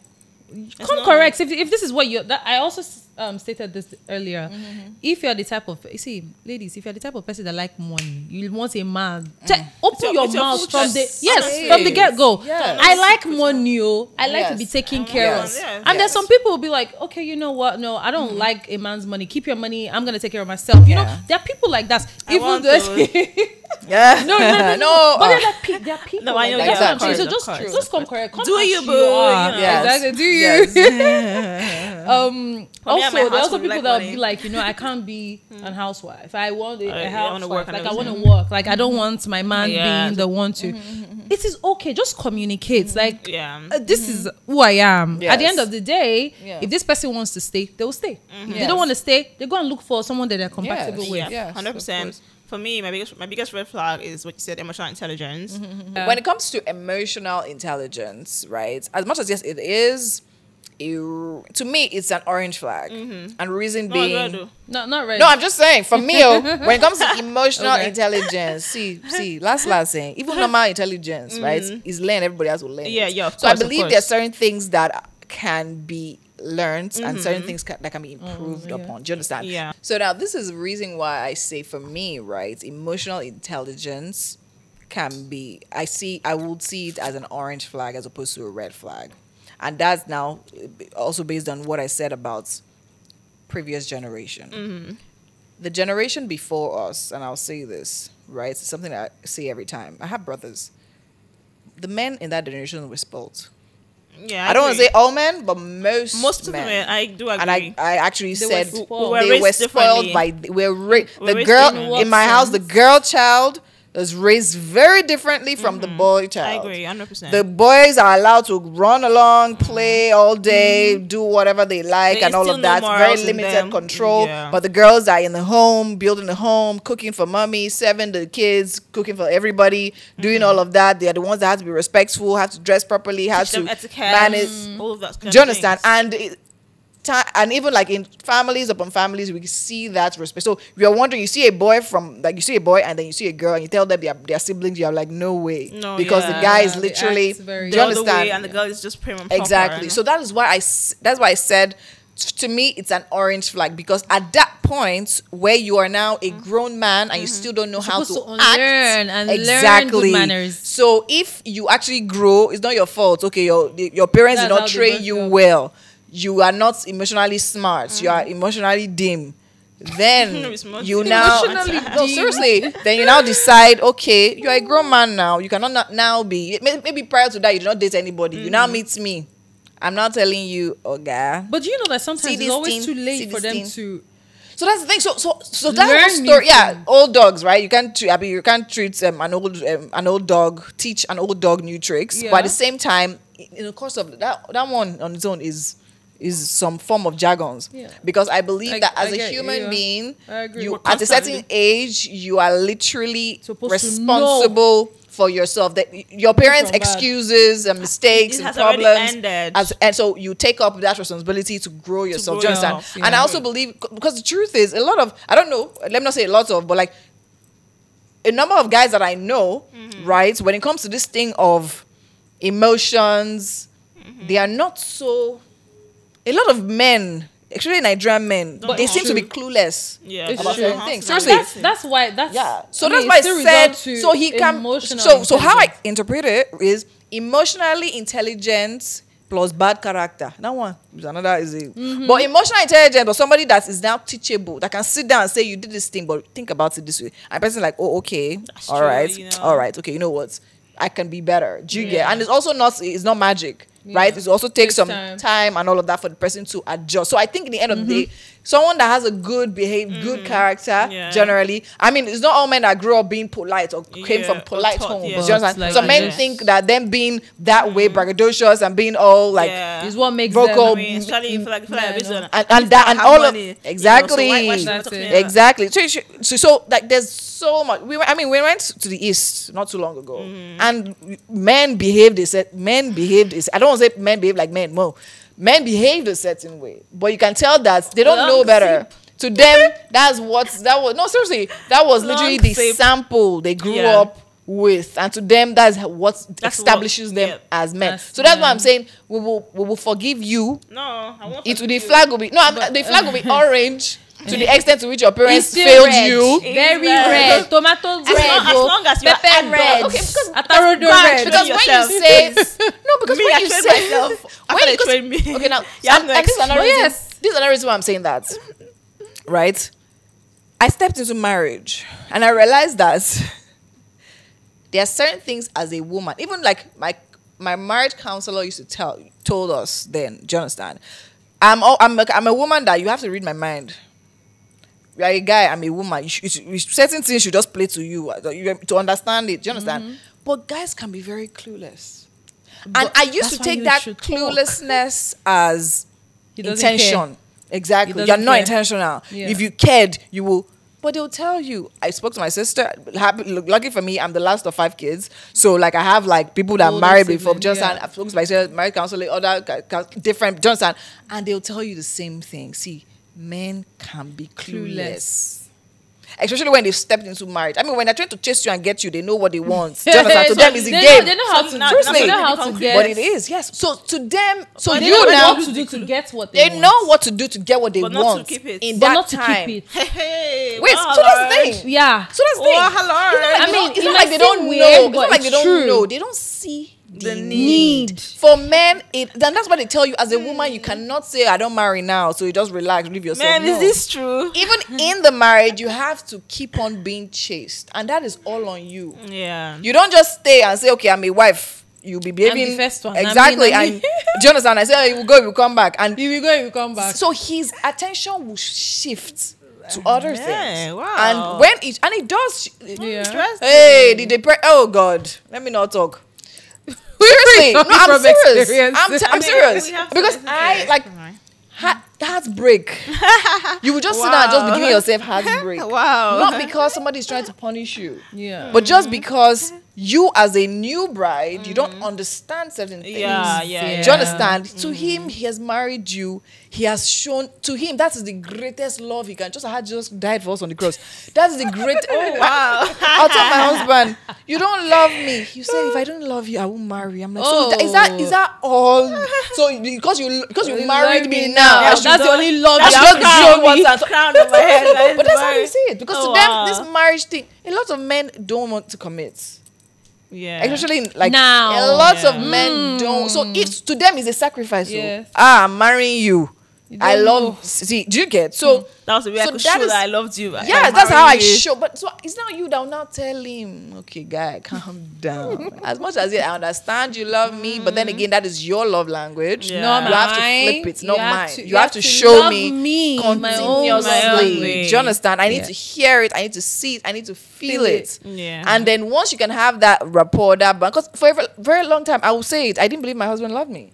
S3: come
S1: not-
S3: correct. if, if this is what you that i also um, stated this earlier.
S2: Mm-hmm.
S3: if you're the type of you see ladies if you're the type of person that like money you want a man te- open
S1: your-
S3: your, mouth from the yes from the get-go.
S2: Yes.
S3: i like money oh. i like to be
S2: Yes.
S3: taken care
S2: Yes.
S3: of.
S1: Yeah.
S3: and there's some people will be like okay you know what? No i don't like a man's money. Keep your money. I'm gonna take care of myself. You know there are people like that.
S1: I
S3: even
S1: want
S3: though
S1: those.
S2: yeah
S3: no, no, no, no.
S2: no
S3: But there are, pe- there are people
S1: No, I know,
S3: that.
S2: yeah,
S3: That's what I'm
S2: of
S3: saying. So just,
S1: of course.
S3: just come correct. Come
S1: Do you,
S3: you
S1: boo, you know.
S2: Yes.
S3: Exactly. Do you?
S2: yes.
S3: um.
S1: For
S3: Also, there are also people
S1: like
S3: that will
S1: money.
S3: be like, you know, I can't be hmm. an housewife. I want a, a
S1: yeah, I wanna
S3: housewife.
S1: work
S3: like I want to work. Like I don't mm-hmm. want my man
S1: Yeah.
S3: being the one to. Mm-hmm, mm-hmm, it is okay. Just communicate. Like
S1: Yeah.
S3: uh, this is who I am. At the end of the day,
S2: Yeah.
S3: if this person wants to stay, they will stay. If they don't want to stay, they go and look for someone that they're compatible
S2: Yes.
S3: with.
S1: Yeah, hundred percent.
S2: Course.
S1: For me, my biggest my biggest red flag is what you said, emotional intelligence.
S3: Yeah.
S2: when it comes to emotional intelligence, right? As much as yes, it is. A, to me, it's an orange flag, mm-hmm. and reason
S1: No,
S2: being,
S1: do.
S3: No, not red.
S2: No, I'm just saying, for me, oh, when it comes to emotional
S3: Okay.
S2: intelligence, see, see, last last thing, even normal intelligence, right, mm-hmm. is learned. Everybody else will learn.
S1: Yeah,
S2: it.
S1: yeah, of
S2: So I
S1: course, of
S2: believe there are certain things that can be learned and certain mm-hmm. things ca- that can be improved
S3: yeah.
S2: upon. Do you understand?
S1: Yeah.
S2: So now this is the reason why I say, for me, right, emotional intelligence can be. I see. I would see it as an orange flag as opposed to a red flag, and that's now also based on what I said about previous generation mm-hmm. the generation before us, and I'll say this, right? It's something I say every time. I have brothers. The men in that generation were spoiled.
S1: Yeah,
S2: I, don't want to say all men, but most
S1: most of
S2: men.
S1: I do agree.
S2: and I, I actually
S3: They were
S2: said
S3: spoiled.
S1: Were
S2: they were spoiled by we're ra- the girl in my house. The girl child is raised very differently from the mm-hmm.
S1: boy
S2: child.
S1: I agree, hundred percent.
S2: The boys are allowed to run along, mm-hmm. play all mm-hmm. day, do whatever they like,
S1: They
S2: and all of that.
S1: morals
S2: Very limited control.
S1: Yeah.
S2: But the girls are in the home, building the home, cooking for mommy, serving the kids, cooking for everybody, doing all of that. They are the ones that have to be respectful, have to dress properly, have
S1: Teach
S2: to manage.
S1: Mm, all of that.
S2: Do you understand?
S1: things.
S2: And it, ti- and even like in families upon families, we see that respect. So you're wondering, you see a boy from like you see a boy and then you see a girl and you tell them they're, they're siblings. You're like, no way,
S1: No,
S2: because
S1: yeah.
S2: the guy is literally.
S3: very-
S2: do
S1: the
S2: you
S1: other
S2: understand?
S1: way, and the girl is just prim and proper.
S2: exactly. So that is why I. s- That's why I said. To me, it's an orange flag because at that point where you are now a mm-hmm. grown man and you mm-hmm. still don't know how to,
S3: supposed to
S2: act,
S3: unlearn and learn good manners.
S2: So if you actually grow, it's not your fault. Okay, your your parents did not train you
S3: you.
S2: well. You are not emotionally smart. You
S3: Mm.
S2: are emotionally dim. Then you now no seriously. Then you now decide. Okay, you are a grown man now. You cannot not now be maybe prior to that you did not date anybody. You
S3: Mm.
S2: now meet me. I'm not telling you, okay.
S3: But do you know that sometimes it's always
S2: thing?
S3: too
S2: See
S3: late for them
S2: thing?
S3: to.
S2: So that's the thing. So so so that
S3: Learn
S2: whole story, yeah,
S3: things.
S2: old dogs, right? You can't treat. I mean, you can't treat um, an old um, an old dog, teach an old dog new tricks. But at the same time, in the course of that, that one on its own is is some form of jargons.
S3: Yeah.
S2: Because I believe
S3: I-
S2: that as a
S3: get you,
S2: human
S3: yeah.
S2: being, you at a certain age, you are literally
S3: Supposed
S2: responsible. For yourself, that your parents'
S3: from bad.
S2: excuses and mistakes
S1: It
S2: and
S1: has
S2: problems,
S1: ended.
S2: as and so you take up that responsibility to grow yourself.
S1: grow
S2: do you understand?
S1: yourself,
S2: And I also believe because the truth is a lot of I don't know. Let me not say a lot of, but like a number of guys that I know,
S1: Mm-hmm.
S2: right? When it comes to this thing of emotions,
S1: Mm-hmm.
S2: they are not so. A lot of men, actually Nigerian men,
S1: Don't
S2: they seem
S3: how
S2: to be clueless.
S1: yeah,
S3: It's
S2: about
S3: true.
S2: certain things.
S1: That's-
S2: Seriously.
S3: That's that's why that's
S2: Yeah. So
S3: I mean,
S2: that's why I
S3: it
S2: said so he can
S3: emotional
S2: so so how I interpret it is emotionally intelligent plus bad character. That one is another is it.
S3: Mm-hmm.
S2: But emotional intelligence but somebody that is now teachable that can sit down and say you did this thing but think about it this way. And person like oh okay
S1: That's
S2: all
S1: true,
S2: right
S1: you know.
S2: all right okay you know what I can be better. Do you get?
S3: Yeah.
S2: And it's also not it's not magic. Right, it also takes
S3: Takes
S2: some
S3: time.
S2: time and all of that for the person to adjust. So I think in the end of the
S3: Mm-hmm.
S2: day, someone that has a good behave, good character,
S1: Yeah.
S2: generally. I mean, it's not all men that grew up being polite or came
S1: Yeah,
S2: from polite
S1: taught,
S2: homes.
S1: yeah.
S2: Do you understand?
S3: Like,
S2: Some men
S3: yes.
S2: think that them being that way braggadocious and being all like
S1: yeah.
S3: is what makes
S2: vocal-
S3: them.
S1: I mean, especially if like, feel like a
S2: and, and that and all
S1: money, you
S2: of
S1: know, so
S2: exactly
S1: why- why should I
S3: That's
S1: talk to
S3: it.
S1: me like that?
S2: exactly so, so so like there's so much we went, i mean we went to the east not too long ago
S1: Mm-hmm.
S2: and men behaved a set men behaved is i don't want to say men behave like men no men behave a certain way but you can tell that they don't
S1: Long
S2: know better to them that's what that was no seriously that was literally the
S1: sip.
S2: sample they grew
S1: Yeah.
S2: up with and to them that's what
S1: That's
S2: establishes
S1: what-
S2: them
S1: yeah.
S2: as men
S3: That's-
S2: so that's why
S3: yeah.
S2: i'm saying we will we will forgive you
S1: No, I won't.
S2: it will the flag will be no I'm, the flag will be orange to the extent to which your parents failed
S3: red.
S2: you
S3: Very
S1: red.
S3: red. Tomato
S1: As
S3: red.
S1: long, as long as you're
S3: Pepper
S1: adult-
S3: red.
S1: Okay, because
S3: Atarodo
S1: go
S3: red.
S1: train
S2: because when you say no because
S1: Me,
S2: when
S1: I
S2: you say
S1: myself.
S2: when
S1: After they
S2: you-
S1: train me.
S2: okay now
S1: Yeah,
S2: and, and this is another
S3: But
S2: reason
S3: yes.
S2: this is another reason why I'm saying that right I stepped into marriage and I realized that there are certain things as a woman even like my my marriage counselor used to tell told us then do you understand I'm all, I'm a, I'm a woman that you have to read my mind you are a guy, I'm a woman. You should, you should- certain things should just play to you, uh, to understand it. Do you understand?
S3: Mm-hmm.
S2: But guys can be very clueless, and I used to take that
S3: should talk.
S2: cluelessness as
S3: doesn't care.
S2: intention. Exactly, you're
S3: doesn't care.
S2: intentional.
S3: Yeah.
S2: If you cared, you will. But they'll tell you. I spoke to my sister. Happy, lucky for me, I'm the last of five kids. So like I have like people that
S3: Older
S2: married before. Johnson.
S3: Yeah.
S2: I've spoken to my sister, married counselor, other different. Johnson, and they'll tell you the same thing. See, men can be clueless.
S3: Clueless.
S2: Especially when they've stepped into marriage. I mean, when they're trying to chase you and get you, they know what they want. Do you understand? To
S3: So
S2: them, it's a
S3: they
S2: game.
S3: Know, they know how
S1: So
S3: to.
S1: now-
S2: Seriously.
S3: They know how to get.
S2: But it is, yes. So to them, so
S3: But they
S2: you
S3: know
S2: now,
S3: what to do to get what they, want.
S2: they
S3: want.
S2: know what to do to get what they
S1: But not to keep it.
S2: in
S3: but
S2: that
S3: not to
S2: time.
S3: keep it.
S1: Hey,
S2: Wait,
S1: well,
S2: so that's the thing.
S3: Yeah.
S2: So that's the thing.
S1: Oh, hello.
S3: I
S2: They
S3: mean,
S2: don't- it's not like they don't know. It's not like they don't know. They don't see the,
S1: The
S2: need.
S3: need.
S2: For men, it then that's what they tell you as a woman you mm. cannot say I don't marry now, so you just relax, leave yourself.
S1: Man,
S2: No.
S1: is this true?
S2: even in the marriage you have to keep on being chased, and that is all on you.
S1: Yeah.
S2: You don't just stay and say, okay, I'm a wife. you'll be behaving
S3: the first one. I mean,
S2: exactly.
S3: I mean-
S2: and Jonathan. I say, oh, you will go, you will come back, and
S3: You will go, you come back.
S2: so his attention will shift to other
S1: Yeah,
S2: things.
S1: wow.
S2: And when it and it does.
S3: yeah.
S2: Hey, did they pray? Oh God, let me not talk. Seriously, no, I'm serious. I'm, t- I'm serious because I like heart, heartbreak. you will just sit down and just be
S1: Wow.
S2: giving yourself heartbreak.
S1: Wow.
S2: Not because somebody is trying to punish you,
S3: Yeah.
S2: but just because you, as a new bride, you don't mm. understand certain things.
S1: Yeah, yeah.
S3: Yeah.
S2: Do you understand? To mm. him, he has married you. He has shown to him that is the greatest love he can. Just how just died for us on the cross. That is the great. Oh, oh
S1: Wow.
S2: I'll tell my husband, you don't love me. You say if I don't love you, I won't marry. I'm like, so is that is that oh. all? So because you because you
S3: You
S2: married me
S3: me
S2: now. I
S3: That's the only love have
S2: just show what
S1: crown on my head.
S2: But that's how you see it because
S1: Oh,
S2: to them
S1: wow.
S2: this marriage thing, a lot of men don't want to commit.
S1: Yeah.
S2: Especially in, like
S3: Now.
S2: a lot of
S1: Yeah.
S2: men don't. So it's to them is a sacrifice.
S3: Yes.
S2: Ah, I'm marrying you.
S3: You
S2: I love. See, do you get so? Hmm.
S1: That was the way I
S2: So
S1: could
S2: that
S1: show
S2: is-
S1: that I loved you.
S2: Yeah,
S1: by
S2: that's how I show. But so it's not you that will now tell him, okay, guy, calm down. as much as yeah, I understand you love me, but then mm-hmm. again, that is your love language.
S1: Yeah.
S3: Not
S2: You have to flip it,
S3: You
S2: not
S3: have
S2: mine.
S3: to-
S2: you, have, to, show
S3: love
S2: me,
S3: me, my own
S2: continuously.
S1: language.
S2: Do you understand? I need
S3: Yeah.
S2: to hear it. I need to see it. I need to feel,
S3: Feel
S2: it.
S3: it.
S1: Yeah.
S2: And then once you can have that rapport, that bond, because for a very, very long time, I will say it. I didn't believe my husband loved me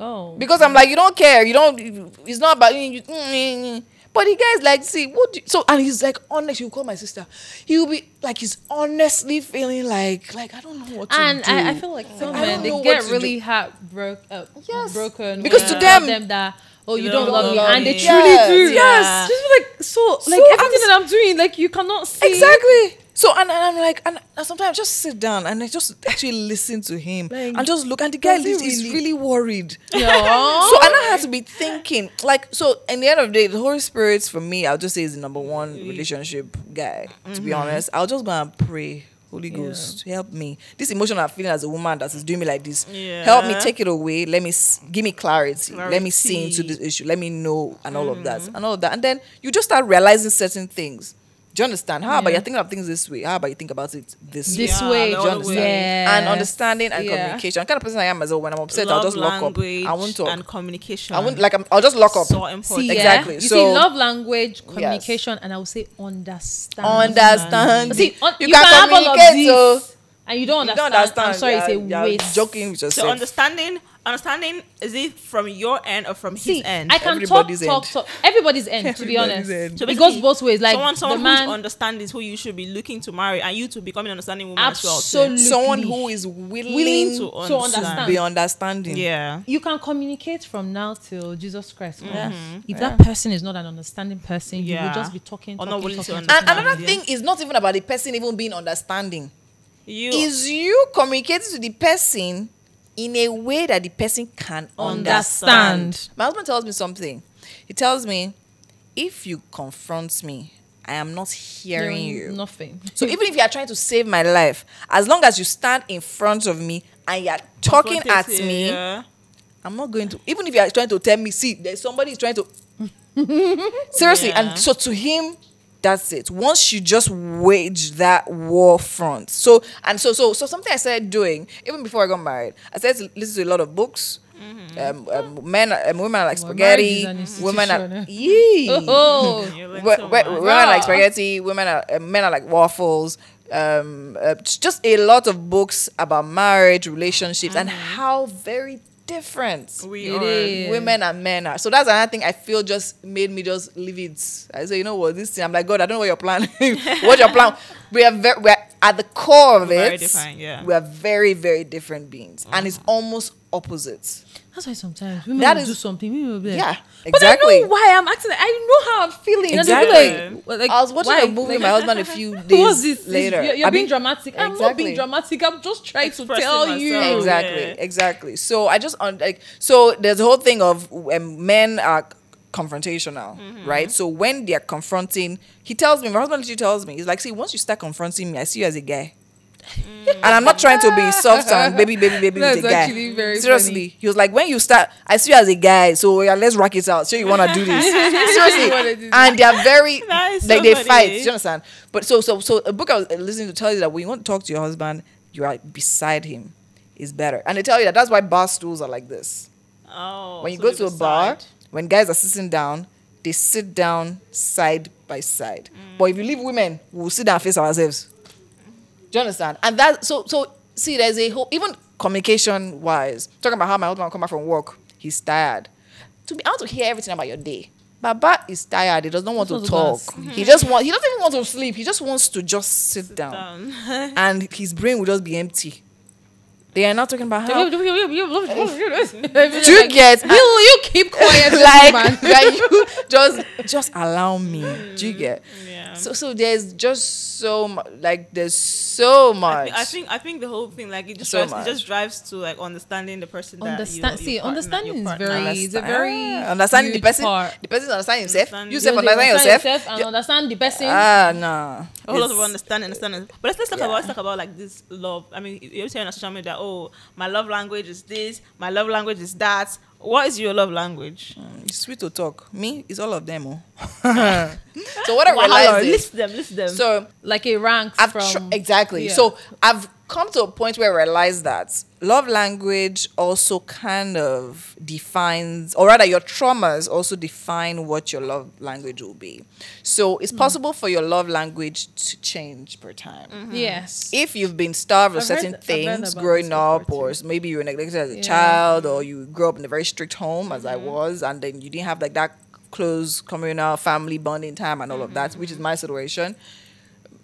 S3: Oh.
S2: because I'm like, you don't care. You don't. It's not about you. you- But the guy's like, see, what? Do you, so and he's like, honest. He'll call my sister. He'll be like, he's honestly feeling like, like I don't know what to
S3: and
S2: do.
S3: I, I feel like some
S2: I
S3: men they get really
S2: do.
S3: heartbroken, uh,
S2: Yes.
S3: broken
S2: Because
S3: when
S2: to them-
S3: them that oh you,
S1: You
S3: don't,
S1: don't
S3: love me,
S1: love
S3: and they
S1: me.
S3: truly
S2: Yes,
S3: do.
S1: yes.
S3: just be like so, like
S2: I'm
S3: everything that I'm doing, like you cannot see
S2: Exactly. So and, and I'm like, and, and sometimes I just sit down and I just actually listen to him
S3: Like,
S2: and just look. And the guy is
S3: really-
S2: really worried.
S3: Yeah.
S2: So and I had to be thinking, like, so in the end of the day, the Holy Spirit for me, I'll just say is the number one mm-hmm. relationship guy. To be mm-hmm. honest, I'll just go and pray. Holy
S3: Yeah.
S2: Ghost, help me. This emotion I'm feeling as a woman that is doing me like this,
S1: Yeah.
S2: help me take it away. Let me give me clarity. Let me see into
S1: Clarity.
S2: this issue. Let me know and all of that mm-hmm. and all of that. And then you just start realizing certain things. Do you understand? How about you're thinking of things this way? How about you think about it this,
S3: This
S2: way?
S3: way,
S2: Do you understand?
S1: way.
S3: Yeah.
S2: And understanding and
S3: Yeah.
S2: communication. I'm kind of person I am as well. When I'm upset, I'll just lock up. I won't talk.
S1: and communication.
S2: I won't like. I'm, I'll just lock up.
S1: So important.
S3: See,
S2: Exactly.
S3: You
S2: So-
S3: see, love language, communication, and I will say understand.
S2: Understand.
S3: See, un-
S2: you,
S3: you,
S2: can,
S3: can, have all of
S2: communicate.
S3: this,
S2: so
S3: and you don't
S2: you
S3: understand.
S2: don't understand.
S3: I'm sorry,
S2: You're-
S3: it's a
S2: you're
S3: waste.
S2: Joking with yourself.
S1: So understanding, understanding is it from your end or from
S3: See,
S1: his end?
S3: I can
S2: Everybody's
S3: talk,
S2: end.
S3: talk, talk. Everybody's end, to be honest.
S2: end.
S1: So
S3: it goes both ways. Like
S1: someone, someone
S3: the man,
S1: who's understanding is who you should be looking to marry, and you to become an understanding woman as well. too.
S3: Absolutely.
S2: Someone who is willing,
S3: Willing
S1: to
S3: to
S1: understand.
S3: understand.
S2: be understanding.
S1: Yeah.
S3: you can communicate from now till Jesus Christ. comes.
S1: Mhm.
S3: If that person is not an understanding person, you
S1: Yeah.
S3: will just be talking,
S1: Or
S3: talking,
S1: not willing to understand.
S2: And another
S1: Yeah.
S2: thing is not even about the person even being understanding.
S1: You
S2: Is you communicating to the person in a way that the person can understand.
S3: Understand.
S2: My husband tells me something. He tells me, if you confront me, I am not hearing you.
S3: Nothing.
S2: So even if you are trying to save my life, as long as you stand in front of me and you are talking at me,
S1: yeah.
S2: I'm not going to. Even if you are trying to tell me, see, there's somebody is trying to. Seriously,
S1: Yeah.
S2: and so to him, that's it. Once you just wage that war front, so and so so so something I started doing even before I got married. I started to listen to a lot of books. Um, um, men, um, women are like
S3: Well,
S2: spaghetti. Women are
S3: institution,
S2: yee.
S3: Oh,
S1: You learn so
S2: wo- women are like spaghetti. Women are uh, men are like waffles. Um, uh, just a lot of books about marriage, relationships, and how very different
S1: We
S3: It
S1: are.
S3: is.
S2: women and men are. So that's another thing I feel just made me just leave it. I say, you know what, this thing. I'm like, God, I don't know what your plan. what your plan? We are very, we're at the core of
S1: We're
S2: it.
S1: very different, yeah.
S2: We are very, very different beings, and mm. it's almost opposites.
S3: That's why sometimes we
S2: That
S3: will do something. Women will be like,
S2: Yeah,
S3: But I know why I'm acting. I know how I'm feeling. And they'll be
S2: Exactly.
S3: like, like,
S2: I was watching
S3: why?
S2: a movie with my husband a few
S3: What's
S2: days
S3: this?
S2: later.
S3: You're, you're being
S2: mean,
S3: dramatic. I'm not being dramatic. I'm just trying to
S1: Expressing
S3: tell you.
S2: exactly
S1: Yeah.
S2: exactly so i just on like so there's a whole thing of um, men are confrontational right so when they're confronting he tells me my husband literally tells me he's like see once you start confronting me i see you as a guy and i'm not trying to be soft and baby baby baby with
S3: That's
S2: a guy
S3: very
S2: seriously
S3: funny.
S2: he was like when you start i see you as a guy so yeah, let's rock it out so you want to do this seriously
S3: do
S2: and they're very
S1: That is
S2: like
S1: so
S2: they
S1: funny.
S2: fight do you understand but so so so a book i was listening to tell you that when you want to talk to your husband you are beside him is better. And they tell you that that's why bar stools are like this.
S1: Oh,
S2: when you
S1: so
S2: go to a bar,
S1: decide.
S2: when guys are sitting down, they sit down side by side.
S1: Mm.
S2: But if you leave women, we'll sit down and face ourselves. Do you understand? And that so so see, there's a whole even communication wise, talking about how my husband will come back from work, he's tired. To be able to hear everything about your day. Baba is tired. He does not want to talk. He just want. He doesn't even want to sleep. He just wants to just sit, down,
S1: Down.
S2: and his brain will just be empty. They are not talking about how.
S3: Do you
S2: Do you get?
S3: You you keep quiet,
S2: like
S3: man.
S2: that you just just allow me. Do you get?
S1: Yeah.
S2: So so there's just so much like there's so
S1: I,
S2: much.
S1: I think I think the whole thing like it just
S2: So
S1: drives, it just drives to like understanding the person that
S3: Understand.
S1: you,
S3: See,
S1: partner-
S3: understanding is
S1: partner.
S3: very. It's a very
S2: Ah, understanding the person.
S3: part.
S2: The person understand himself.
S1: Understand-
S2: You self
S3: You
S2: understand yourself.
S3: and
S2: You-
S3: understand the person.
S2: Ah no.
S1: a whole lot of
S2: It's-
S1: understanding, understanding. But let's let's talk
S2: Yeah.
S1: about let's talk about like this love. I mean, you're saying on social media, oh, my love language is this, my love language is that. What is your love language?
S2: Uh, it's sweet to talk. Me, it's all of them. Oh. so what I
S1: Wahala,
S2: realized is,
S1: list them, list them.
S2: so
S3: like it ranks
S2: I've
S3: from
S2: tr- exactly.
S3: yeah.
S2: So I've come to a point where I realize that love language also kind of defines, or rather, your traumas also define what your love language will be. So it's possible for your love language to change per time.
S3: yes.
S2: If you've been starved of
S3: I've
S2: certain
S3: heard
S2: things growing up, or maybe you were neglected as a
S3: Yeah.
S2: child, or you grew up in a very strict home, as I
S3: Mm-hmm.
S2: was, and then you didn't have like that close communal family bonding time and all of that, which is
S3: Mm-hmm.
S2: my situation.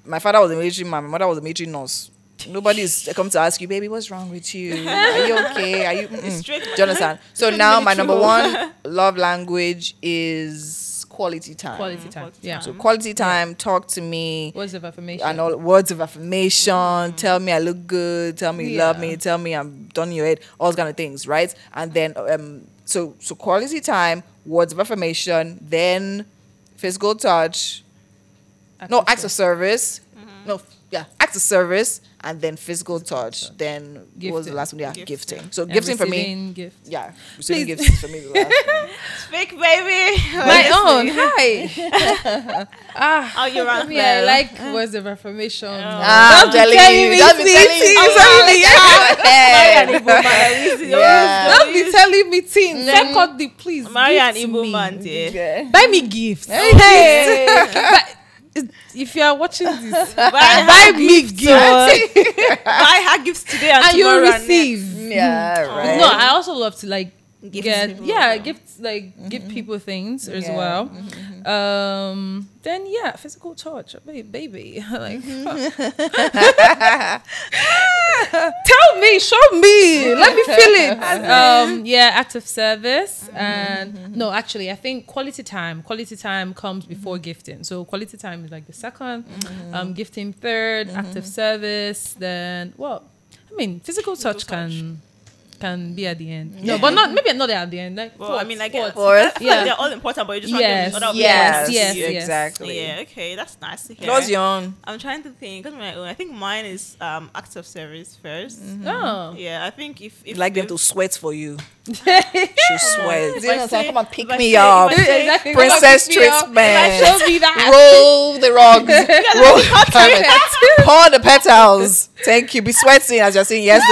S2: My father was a military man. My mother was a military nurse. Nobody's come to ask you, baby, what's wrong with you? Are you okay? Are you? mm-mm."
S1: strict,
S2: Do you understand? So now my number one love language is quality time.
S3: quality time.
S1: quality
S3: Yeah.
S2: So quality time. Talk to me
S3: Words of affirmation.
S2: and all words of affirmation. Tell me I look good. Tell me you love me. Tell me I'm done in your head. All those kind of things, right? And then um, so so quality time, words of affirmation, then physical touch. No, acts of service. No, yeah, acts of service, and then physical touch. Then what was the last one? Yeah,
S1: Gifting.
S2: gifting. So
S3: And
S2: gifting for me.
S3: receiving Gifts.
S2: Yeah, receiving
S3: Please.
S2: gifts is for me the last one.
S1: Fake baby.
S3: My own. Hi.
S1: ah, Oh, you're on
S3: Me, I like words of affirmation.
S2: Ah, I'm
S3: Don't be
S2: telling
S3: telling
S2: you.
S3: me
S2: Don't be telling you.
S3: things, only,
S2: Yeah. Yeah.
S3: Don't be telling me things. Secondly, please.
S1: Marry an
S3: gift me.
S1: dear.
S3: Buy me gifts.
S2: Hey.
S3: But if you are watching this,
S1: Buy
S3: buy me gifts.
S1: buy her gifts today and,
S3: and you
S1: tomorrow and
S3: receive. Mm.
S2: Yeah, mm. right.
S3: No, I also love to like
S1: Gift
S3: get
S1: people.
S3: yeah, gift like give mm-hmm. people things as
S2: Yeah.
S3: well. Mm-hmm. Um, then yeah, physical touch, baby, baby. like, tell me, show me, let me feel it. um, yeah, act of service and no, actually, I think quality time. Quality time comes before gifting. So quality time is like the 2nd um, gifting third, act of service. Then well, I mean, physical touch can can be at the end. No, but not maybe not at the end. Like
S1: Well, I mean, like,
S3: fourth.
S2: Fourth.
S1: yeah,
S3: Yeah.
S1: they're all important, but you just
S3: Yes,
S1: want them to
S2: Yes,
S3: yes,
S2: yes,
S3: yes.
S2: exactly.
S1: Yeah, okay, that's nice to hear.
S2: What's your own?
S1: I'm trying to think. What's my own? I think mine is um acts of service 1st
S3: Oh.
S1: Yeah, I think if if
S2: You like them to sweat for you. She sweat.
S1: If I say-
S2: Come and pick me up.
S1: if I say-
S3: Exactly.
S2: Princess
S3: Pick me up.
S2: treatment.
S3: Show me that.
S2: Roll the rugs. Roll Pour the petals. Thank you. Be sweating as you're saying yes.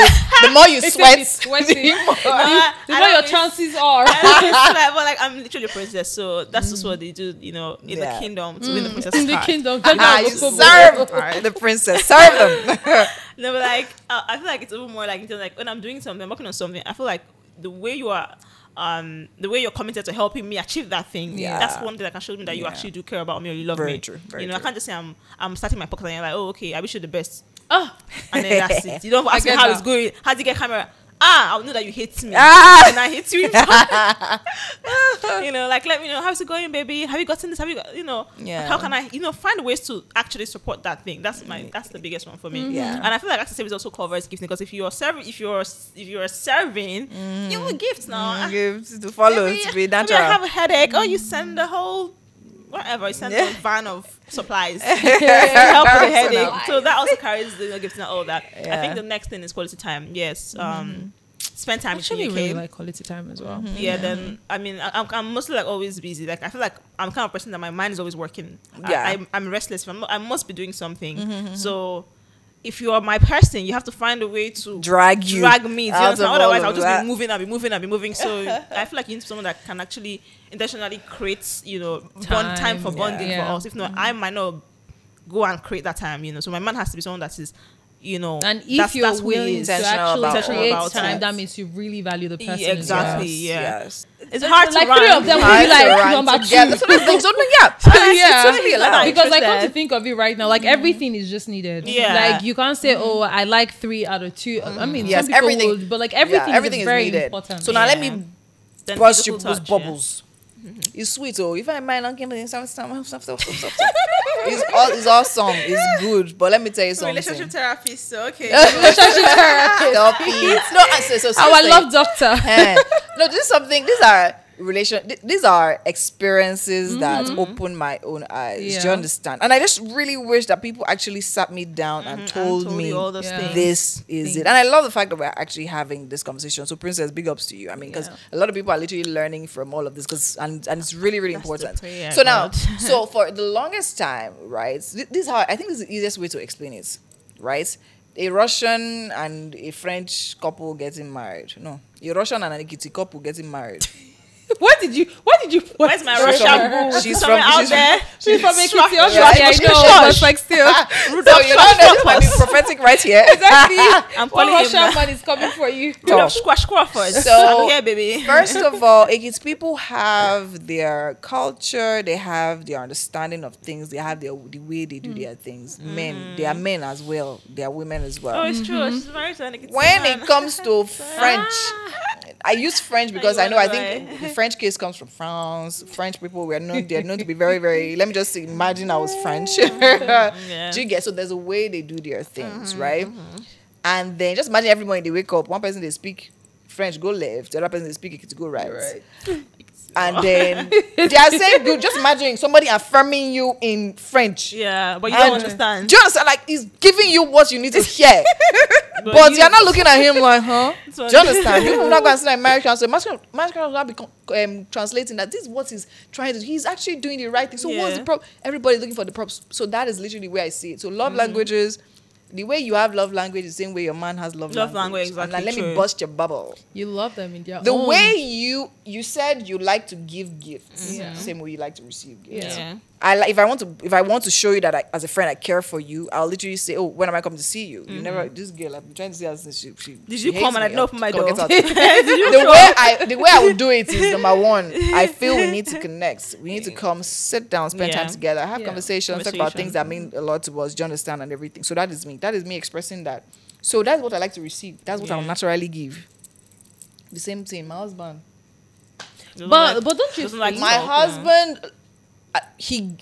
S2: The, the more you sweat,
S3: sweating.
S2: the more-
S1: No,
S3: The
S1: I
S3: more your chances are.
S1: but like I'm literally a princess, so that's just what they do, you know, in
S2: Yeah.
S1: the kingdom to win the princess
S3: In the
S1: heart.
S3: kingdom.
S2: Ah, you serve the princess. Serve them.
S1: No, but like uh, I feel like it's even more like in terms of, like when I'm doing something, I'm working on something. I feel like the way you are, um, the way you're committed to helping me achieve that thing.
S2: Yeah.
S1: that's one thing that can show me that you
S2: Yeah.
S1: actually do care about me or you love
S2: Very
S1: me.
S2: true, very
S1: you know,
S2: true.
S1: I can't just say I'm I'm starting my pocket and you're like, oh okay, I wish you the best,
S3: Oh,
S1: and then that's it. You don't ask me how
S3: that.
S1: it's going. How do you get camera? Ah, I'll know that you hate me.
S2: Ah.
S1: and I hate you. you know, like let me know how's it going, baby. Have you gotten this? Have you got? You know,
S2: Yeah.
S1: How can I, you know, find ways to actually support that thing? That's my, mm-hmm. that's the biggest one for me. Mm-hmm.
S2: Yeah.
S1: And I feel like access service also covers gifting because if you're serving, if you're if you're serving, you mm. will gift now.
S2: Mm, ah, give to follow
S1: Maybe-
S2: to be
S1: maybe I have a headache. Oh, you send the whole. Whatever, you send
S2: Yeah.
S1: a van of supplies to help with the headache. So that also carries the gifts and all that. I think the next thing is quality time. Yes, mm-hmm. um, spend time with
S3: actually
S1: your
S3: really like quality time as well. Mm-hmm.
S1: yeah, then I mean I, I'm, I'm mostly like always busy. Like I feel like I'm kind of person that my mind is always working.
S2: Yeah.
S1: I'm, I'm restless. I'm, I must be doing something. Mm-hmm, so if you are my person, you have to find a way to
S2: Drag you
S1: drag me. Do you understand? Otherwise, I'll just
S2: that.
S1: be moving, I'll be moving, I'll be moving. So I feel like you need someone that can actually intentionally create, you know, bond time for
S3: Time,
S1: bonding
S3: yeah.
S1: for us. If not, I might not go and create that time. You know, so my man has to be someone that is, you know,
S3: And if
S1: that's,
S3: you're
S1: that's
S3: willing to actually
S2: about
S3: create
S1: all
S3: time,
S1: it.
S3: that means you really value the
S1: Yeah,
S3: person. as well.
S1: exactly.
S2: Yes,
S1: yeah.
S2: yes.
S1: It's hard to
S3: like
S1: run.
S3: three of them will
S2: Hard
S3: be like number
S2: together.
S3: two.
S2: That's what I'm saying. So, yeah.
S3: yeah.
S2: Totally allowed.
S3: because I come to think of it right now, like mm-hmm. everything is just needed.
S1: Yeah.
S3: Like you can't say, mm-hmm. "Oh, I like three out of 2 I mm-hmm. mean,
S2: Yes,
S3: some people
S2: everything-
S3: would, but like everything,
S2: yeah, everything
S3: is
S2: is,
S3: very
S2: needed.
S3: important.
S2: So now let me
S1: Then
S2: burst you
S1: physical
S2: those
S1: touch, yeah.
S2: bubbles. It's sweet, oh. If I mind on Kimberly, stuff, stuff, stuff, stuff, stuff, stuff. It's all, it's awesome. It's good. But let me tell you something.
S1: Relationship therapist. So okay.
S3: relationship therapist.
S2: Stop. No, I say so.
S3: Our
S2: seriously.
S3: love doctor.
S2: Eh. no, this is something. These are relation. th- These are experiences that open my own eyes. Do you
S3: Mm-hmm.
S2: Understand? And I just really wish that people actually sat me down and told,
S1: told
S2: me
S1: all those
S3: Yeah.
S1: things.
S2: this is it. And I love the fact that we're actually having this conversation. So, Princess, big ups to you. I mean, because
S3: Yeah.
S2: a lot of people are literally learning from all of this, because and and it's really really
S1: That's
S2: important. so now, so for the longest time, right? thi- This is how I think this is the easiest way to explain it, right? A Russian and a French couple getting married. No, a Russian and an Ekiti couple getting married.
S3: what did you? What did you?
S1: Where's my
S2: She's
S1: Russian
S2: from-
S1: boo?
S2: she's from-
S1: out
S2: she's-
S1: there.
S3: She's from Ekiti.
S1: Shush.
S3: Okay,
S2: Yeah,
S3: I
S2: shush,
S3: know,
S2: shush.
S3: but like still.
S2: so you know that might be prophetic right here.
S3: exactly.
S1: I'm
S3: One
S1: calling him
S3: Russian man is coming for you.
S2: Top.
S1: Squash Crawford.
S2: So-
S1: I'm here, baby.
S2: First of all, Ekiti people have their culture, they have their understanding of things, they have their the way they do mm. their things. Mm-hmm. Men, they are men as well, they are women as well.
S1: oh, it's true. Mm-hmm. She's married to an Ekiti
S2: when
S1: man.
S2: it comes to French, ah. I use French because I know I think the French case comes from France. French people were known they're known to be very, very let me just imagine I was French. Do you get so there's a way they do their things, mm-hmm, right? Mm-hmm. And then just imagine every morning they wake up, one person they speak French go left, the other person they speak it to go right. And then they are saying good. Just imagine somebody affirming you in French.
S1: yeah, but you
S2: And-
S1: don't understand.
S2: Do you understand? Like he's giving you what you need to hear. but
S1: you-
S2: you, are not looking at him like, huh? Do you understand? You're not going to say marriage counsel. Marriage counsel will not be um, translating that this is what he's trying to do. He's actually doing the right thing. So what's the problem? Everybody's looking for the props. So that is literally where I see it. So love
S1: Mm-hmm.
S2: languages, the way you have love language is the same way your man has love,
S1: Love
S2: language.
S1: language,
S2: And now
S1: exactly
S2: let me bust your bubble.
S3: You love them in their
S2: The
S3: own.
S2: way you you said you like to give gifts,
S3: Yeah.
S2: same way you like to receive gifts.
S1: Yeah.
S2: I like if I want to if I want to show you that I, as a friend I care for you, I'll literally say, "Oh, when am I coming to see you?" You never this girl. I've been trying to see her since she. she
S1: Mm-hmm. Did
S2: she
S1: you come and I
S2: me.
S1: didn't my
S2: Come,
S1: door?
S2: get out.
S1: Did you
S2: the way? I the way I would do it is number one. I feel we need to connect. We need to come, sit down, spend
S1: Yeah.
S2: time together, have
S3: Yeah.
S2: conversations, talk about things that mean a lot to us. Do you understand and everything? So that is me. That is me expressing that. So that's what I like to receive. That's what I'll naturally give. The same thing. My husband.
S1: Doesn't
S3: But
S1: like-
S3: but don't you
S1: doesn't like
S3: think-
S2: my
S1: salt, yeah.
S2: husband uh, he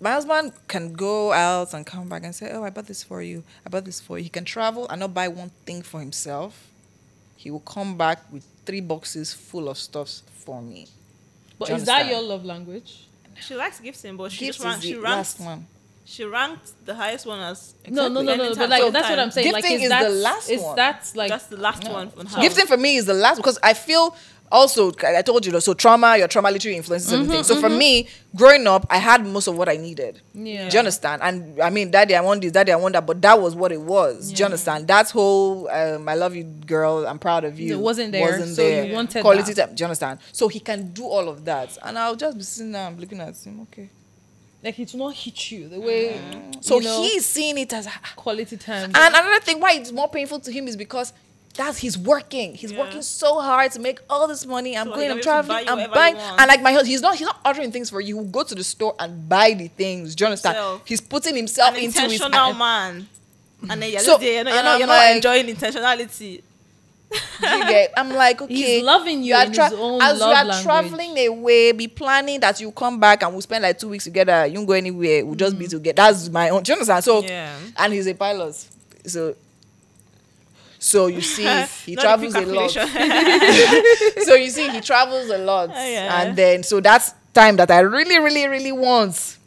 S2: my husband can go out and come back and say oh i bought this for you i bought this for you he can travel and not buy one thing for himself he will come back with three boxes full of stuffs for me
S3: But
S2: Do you
S3: is that your love language?
S1: She likes gifting, but she
S2: Gifts
S1: just ranked,
S2: is
S1: she
S2: the last one
S1: she ranked the highest one as
S3: No, no, no, no. But like that's what I'm saying. like
S2: Gifting
S3: is,
S2: is the
S3: that
S2: last
S3: is
S2: one.
S3: that like
S1: that's the last
S2: No.
S1: one on her.
S2: gifting for me is the last because i feel also i told you so trauma your trauma literally influences everything so for me growing up i had most of what i needed
S3: Yeah.
S2: do you understand and i mean daddy i want this daddy i want that but that was what it was do you understand that whole um, i love you girl i'm proud of you
S3: It wasn't there, wasn't so you wanted
S2: quality
S3: that.
S2: time do you understand so he can do all of that and i'll just be sitting there and looking at him okay
S3: like it will not hit you the way mm.
S2: so
S3: you know,
S2: he's seeing it as
S3: quality time.
S2: and another thing why it's more painful to him is because that's he's working. He's
S1: Yeah.
S2: working so hard to make all this money. I'm
S1: So
S2: going, I'm traveling, I'm buying.
S1: you.
S2: And like my husband, he's not he's not ordering things for you. He'll go to the store and buy the things. Do you understand? He's putting himself
S1: An
S2: into his
S1: intentional man. And then you're,
S2: So-
S1: there, you're not, you're not, you're not enjoying intentionality.
S2: You get- I'm like, okay.
S3: He's loving you
S2: are
S3: in his own
S2: as
S3: love
S2: you are
S3: language.
S2: traveling away, be planning that you come back and we'll spend like two weeks together. You won't go anywhere. We'll just be mm. together. That's my own. Do you understand? So
S1: Yeah.
S2: and he's a pilot. So so you see he travels
S1: quick
S2: a lot. so you see he travels a lot.
S1: Oh, yeah.
S2: And then so that's time that I really, really, really want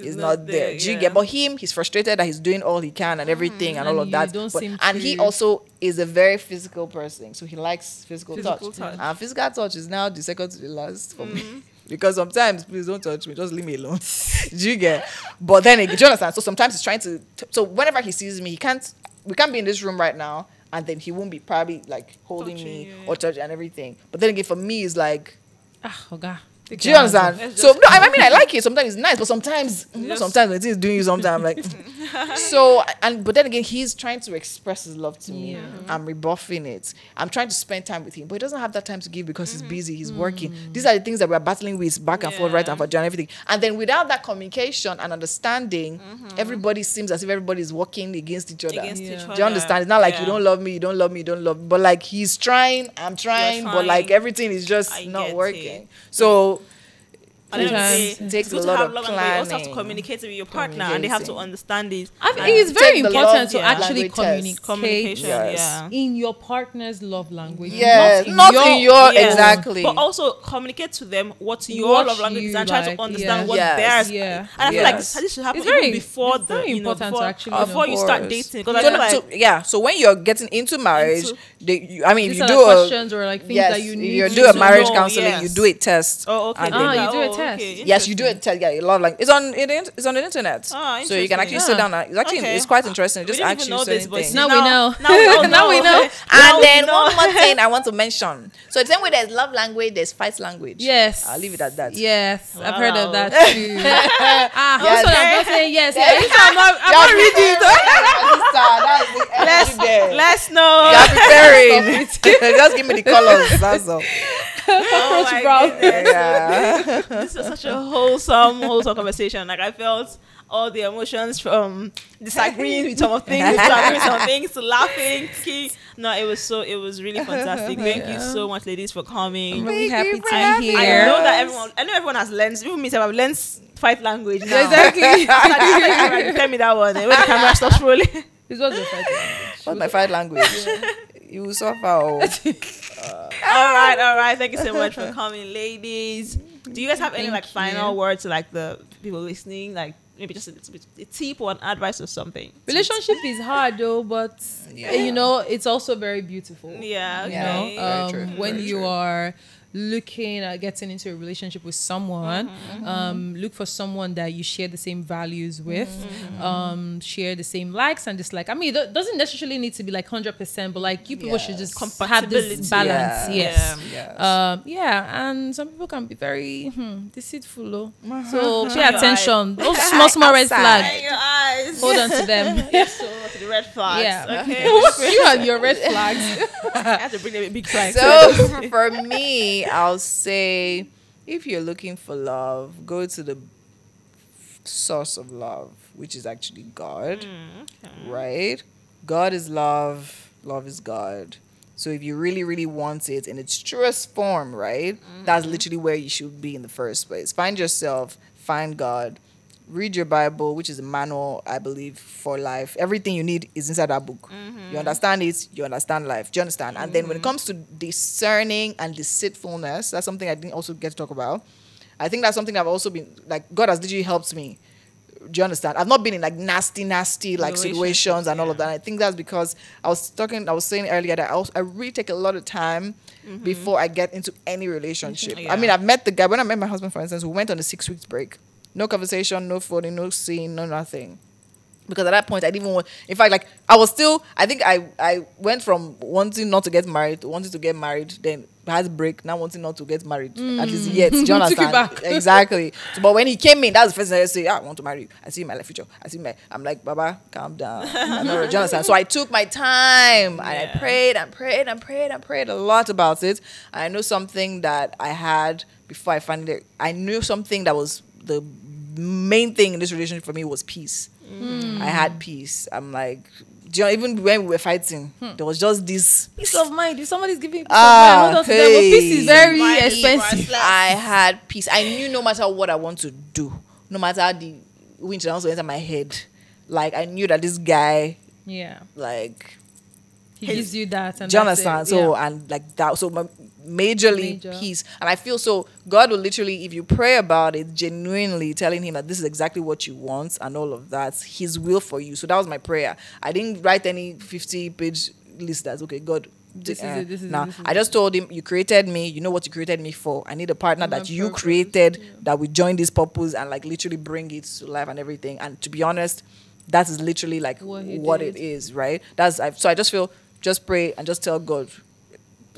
S2: is not there. Do you
S1: yeah.
S2: get? But him, he's frustrated that he's doing all he can and everything and,
S3: And
S2: all of that. But- and he also is a very physical person, so he likes physical,
S1: Physical
S2: touch.
S1: touch.
S2: And physical touch is now the second to the last for me. because sometimes please don't touch me, just leave me alone. do you get? But then again, do you understand? So sometimes he's trying to. So whenever he sees me, he can't. We can't be in this room right now, and then he won't be probably like holding
S1: Touching
S2: me
S1: yeah.
S2: or touching and everything. But then again, for me, it's like.
S3: Ah, Oga.
S2: Do you understand? So no, I I mean I like it. Sometimes it's nice, but sometimes you know, sometimes when it is doing you sometimes I'm like so and but then again he's trying to express his love to me. Mm-hmm. I'm rebuffing it. I'm trying to spend time with him, but he doesn't have that time to give because he's mm-hmm. busy, he's working. Mm. These are the things that we're battling with back and forth, right
S1: Yeah.
S2: and forth, and everything. And then without that communication and understanding, mm-hmm. everybody seems as if everybody's working against each other.
S1: Against
S3: Yeah.
S1: each other.
S2: Do you understand? It's not like you don't love me, you don't love me, you don't love me. But like he's trying, I'm trying, but like everything is just
S1: I
S2: not working.
S1: it.
S2: So
S1: And then
S3: Sometimes it
S1: it's
S2: takes
S1: good
S2: a
S1: to
S2: lot
S1: have
S2: of
S1: love language. You also have to communicate with your partner, and they have to understand it.
S3: I think it's very important to
S1: yeah.
S3: actually communicate
S1: communication.
S2: Yes.
S1: Yeah.
S3: in your partner's love language.
S2: Yes, not in your-
S1: Yes.
S2: exactly.
S1: But also communicate to them what your
S3: What
S1: love language is
S3: you
S1: and try
S3: like,
S1: to understand
S3: yeah.
S1: what
S2: Yes.
S1: theirs.
S3: Yeah.
S1: And I feel like this should happen
S3: very-
S1: even before
S3: it's
S1: the
S3: very
S1: you know,
S3: important to
S1: before,
S3: actually know.
S1: before you start dating. Because I
S2: So,
S1: like
S2: yeah, so when you're getting into marriage,
S1: Into-
S2: they, you, I mean, if you do a
S3: questions or like things that you need
S2: you do a marriage counseling, you do a test.
S1: oh okay,
S3: Ah, you do a test.
S1: okay,
S2: Yes, you do a test. Yeah, you love like it's on it, is- it's on the internet.
S1: Ah,
S2: so you can actually
S1: interesting.
S2: sit down. It's actually
S1: Okay.
S2: it's quite interesting. It just
S1: didn't
S2: you
S1: know this, but
S2: things.
S1: see,
S3: Now we know.
S1: Now we all
S3: Now we know.
S2: And then one more thing I want to mention. So the same way there's love language, there's fight language.
S3: Yes.
S2: I'll leave it at that.
S3: Yes, I've heard of that too. ah,
S2: Yes.
S3: also I'm not saying yes.
S2: Yes.
S3: yes. I'm not, I'm not reading it.
S1: Let's
S2: there.
S1: let's know.
S2: Yeah, preparing. Just give me the colors. That's all.
S1: Oh
S3: brown.
S2: Yeah.
S1: this was such a wholesome, wholesome conversation. Like I felt all the emotions from disagreeing with some of things, to agreeing with some things, to laughing. To, no, it was so. It was really fantastic. Thank you so much, ladies, for coming.
S3: I'm really
S2: Thank
S3: happy
S2: for
S3: to be
S2: us.
S1: I know that everyone. I know everyone has learned. Even me, I've learned fight language now.
S3: Exactly.
S1: Exactly. Tell me that one. When the camera stops rolling.
S3: this was your first language.
S2: What's my fight language? You will suffer. Oh.
S1: all right, all right. Thank you so much for coming, ladies. Do you guys have any
S3: Thank
S1: like final
S3: you.
S1: words to like the people listening? Like maybe just a, little bit- a tip or an advice or something.
S3: Relationship is hard though, but
S2: Yeah.
S3: you know it's also very beautiful.
S1: Yeah.
S3: you
S2: Yeah.
S1: Okay.
S3: know
S2: Very
S3: um,
S2: true,
S3: when
S2: very
S3: you
S2: true.
S3: are looking at getting into a relationship with someone
S1: Mm-hmm.
S3: um, look for someone that you share the same values with
S1: Mm-hmm.
S3: um, share the same likes and dislikes i mean it doesn't necessarily need to be like 100% but like you people should just have this balance
S2: Yeah.
S3: yes
S2: Yes.
S3: um, yeah, and some people can be very hmm, deceitful. oh.
S2: Uh-huh.
S3: So pay
S1: Your
S3: attention. Those small, small red flags.
S1: Hey, your eyes.
S3: Hold on to them.
S1: so to the red flags.
S3: Yeah.
S1: Okay.
S3: you and your red flags.
S1: I have to bring them a big flag.
S2: So for me, I'll say if you're looking for love, go to the source of love, which is actually God. Mm, right? God is love, love is God. So if you really, really want it in its truest form, right? That's mm-hmm. literally where you should be in the first place. Find yourself, find God, read your Bible, which is a manual, I believe, for life. Everything you need is inside that book. Mm-hmm. You understand it, you understand life. Do you understand? And then when it mm-hmm. comes to discerning and deceitfulness, that's something I didn't also get to talk about. I think that's something I've also been like God has literally helped me. Do you understand? I've not been in like nasty, nasty like situations and all of
S1: yeah.
S2: that. I think that's because I was talking, I was saying earlier that I, also, I really take a lot of time mm-hmm. before I get into any relationship.
S1: Yeah.
S2: I mean, I've met the guy when I met my husband, for instance. We went on a six weeks break, no conversation, no phone, no scene, no nothing because at that point I didn't even want. In fact, like I was still. I think I I went from wanting not to get married to wanting to get married. Then had a break. Now wanting not to get married. At least yet. Do you
S3: Took
S2: understand?
S3: back.
S2: exactly. So, but when he came in, that's the first thing I say. "Ah, I want to marry you. I see my life future. I see my. I'm like, Baba, calm down. I'm not, do understand? So I took my time and I prayed and prayed and prayed and prayed a lot about it. I know something that I had before I finally. I knew something that was the main thing in this relationship for me was peace. I had peace. I'm like, do you know, even when we were fighting, there was just this.
S3: Peace of mind. If somebody's giving peace
S2: Ah,
S3: of mind, hold on to them. But peace is very
S1: Money,
S3: expensive.
S2: I had peace. I knew no matter what I want to do, no matter how the wind also enter my head, like I knew that this guy,
S3: Yeah,
S2: like,
S3: he
S1: His-
S3: gives you that. And
S2: do you
S3: that's it.
S2: understand? So
S3: Yeah.
S2: and like that, so my majorly
S3: Major.
S2: peace. And I feel so God will literally, if you pray about it, genuinely telling Him that this is exactly what you want and all of that, His will for you. So that was my prayer. I didn't write any fifty page list. That's okay. God,
S3: This is
S2: uh,
S3: it, this is it, this is
S2: I just told him, you created me. You know what you created me for. I need a partner that you
S3: purpose,
S2: created that will join this purpose and like literally bring it to life and everything. And to be honest, that is literally like
S3: What
S2: what it is, right? That's I, so I just feel just pray and just tell God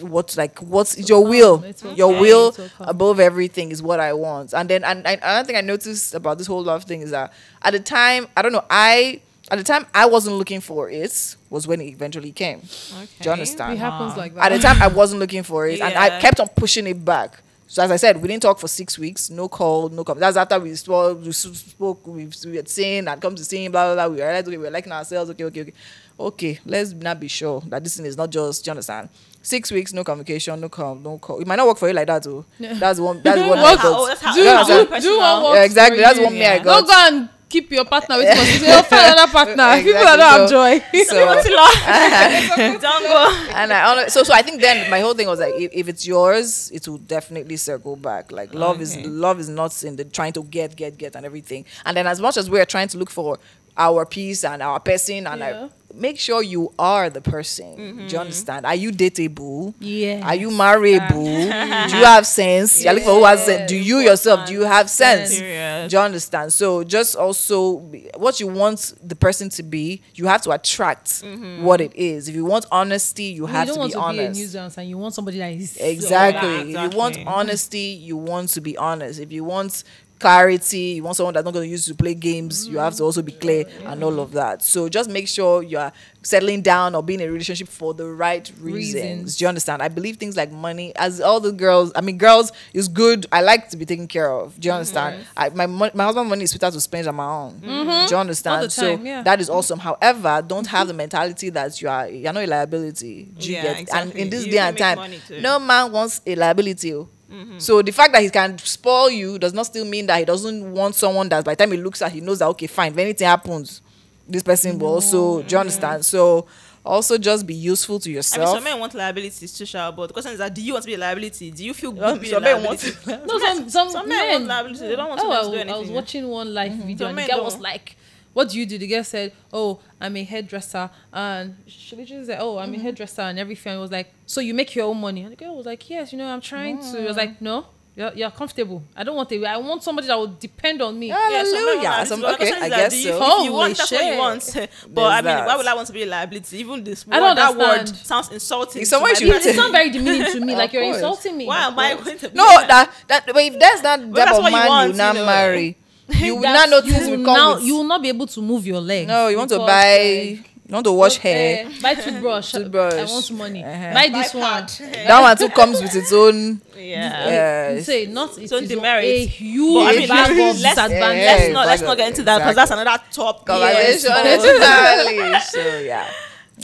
S2: what like what's
S3: will
S2: your will
S3: will
S2: your will
S3: come.
S2: above everything is what i want and then and, and another thing i noticed about this whole love thing is that at the time i don't know i at the time i wasn't looking for it was when it eventually came do you understand
S3: It happens like that.
S2: at the time I wasn't looking for it, and I kept on pushing it back. So as I said, we didn't talk for six weeks. No call, no come. That's after we spoke. We spoke. We, we had seen and come to see blah blah blah. We realized okay, we were liking ourselves. Okay, okay, okay. Okay, let's not be sure that this thing is not just. Do you understand? Six weeks, no communication, no call, no call. It might not work for you like that too. That's one. That's one. Got.
S1: Oh, that's how-
S3: do,
S2: You
S1: that's how
S3: do, do what works
S2: Yeah, exactly. That's
S3: you.
S2: one me I got.
S3: Don't go and keep your partner with because you'll find another partner. People
S2: Exactly.
S3: that don't
S2: So-
S3: joy.
S2: So,
S1: Don't go.
S2: and I so so I think then my whole thing was like if, if it's yours, it will definitely circle back. Like love is love is not in the trying to get get get and everything. And then as much as we are trying to look for our peace and our person and
S3: Yeah.
S2: Make sure you are the person. Do you mm-hmm. understand? Are you dateable?
S3: Yeah.
S2: Are you marriable? do you have sense? You're for who has sense. Do you yourself? Do you have sense?
S1: Serious.
S2: Do you understand? So just also what you want the person to be, you have to attract mm-hmm. what it is. If you want honesty, you
S3: you
S2: have
S3: don't
S2: to
S3: want
S2: be
S3: to be a
S2: honest.
S3: nuisance and you want somebody that is
S2: exactly.
S1: Yeah,
S2: If you want honesty, you want to be honest. If you want clarity, you want someone that's not going to use to play games, you have to also be clear and all of that. So just make sure you are settling down or being in a relationship for the right reasons.
S3: Reasons.
S2: Do you understand? I believe things like money, as all the girls, I mean, girls is good. I like to be taken care of. Do you understand? I, my my husband money is sweeter to spend on my own. Do you understand?
S3: The
S2: so
S3: yeah.
S2: that is awesome. However, don't have the mentality that you are you're not a liability. Do you
S1: Yeah,
S2: get? And in this
S1: You
S2: day and time, no man wants a liability. Oh. Oh. So the fact that he can spoil you does not still mean that he doesn't want someone that by the time he looks at, he knows that okay, fine. If anything happens, this person will also. Do you understand? So also just be useful to yourself.
S1: I mean, some men want liabilities too, sha, but the question is that do you want to be a liability? Do you feel good
S2: Um,
S1: being a
S2: some men want
S1: liability?
S3: No, some some,
S1: Some men want liability. They don't want
S3: oh,
S1: to
S3: I,
S1: do
S3: was-
S1: anything.
S3: I was watching one live video
S1: Some
S3: and the
S1: men
S3: guy was
S1: don't.
S3: like, "What do you do?" The girl said, "Oh, I'm a hairdresser," and she literally said, "Oh, I'm a mm-hmm. hairdresser," and everything. I was like, "So you make your own money?" And the girl was like, "Yes, you know, I'm trying to." I was mm. like, "No." You're, you're comfortable. I don't want to. I want somebody that will depend on me.
S2: Yeah.
S1: Yeah, some men want
S2: Hallelujah.
S1: liability,
S2: Some-
S1: but the
S2: okay, I
S1: that
S2: guess
S1: do you,
S2: so.
S1: If you
S3: Holy
S1: want, that's what you want. but I mean,
S2: that.
S1: why would I want to be a liability? Even this
S3: I
S1: word,
S3: don't
S1: that word sounds insulting.
S2: It's
S1: to
S2: someone
S1: my
S2: you
S3: But
S1: person.
S3: it's not very demeaning to me. like you're
S2: course.
S3: insulting me.
S1: Why am I going to be
S2: no, that that but if there's that type
S1: that's
S2: of
S1: what you
S2: man
S1: want,
S2: you now
S1: you know.
S2: marry, you will
S3: That's-
S2: not notice
S3: you
S2: will
S3: now
S2: with-
S3: you will not be able to move your legs.
S2: No, you want to buy.
S3: like,
S2: You want to wash
S3: Okay,
S2: hair.
S3: buy toothbrush.
S2: Toothbrush.
S3: I want money.
S2: Uh-huh.
S3: Buy this one.
S2: That one too comes with its own.
S1: Yeah.
S2: Yes.
S3: Say not it's its own-
S1: demerit.
S3: a huge
S1: But I mean,
S3: bag
S1: let's-
S3: of
S1: let's-
S3: disadvantage.
S2: Yeah,
S1: Let's not let's not get into that because that's
S2: exactly.
S1: another top
S2: Conversation
S1: Yes,
S2: entirely. So yeah.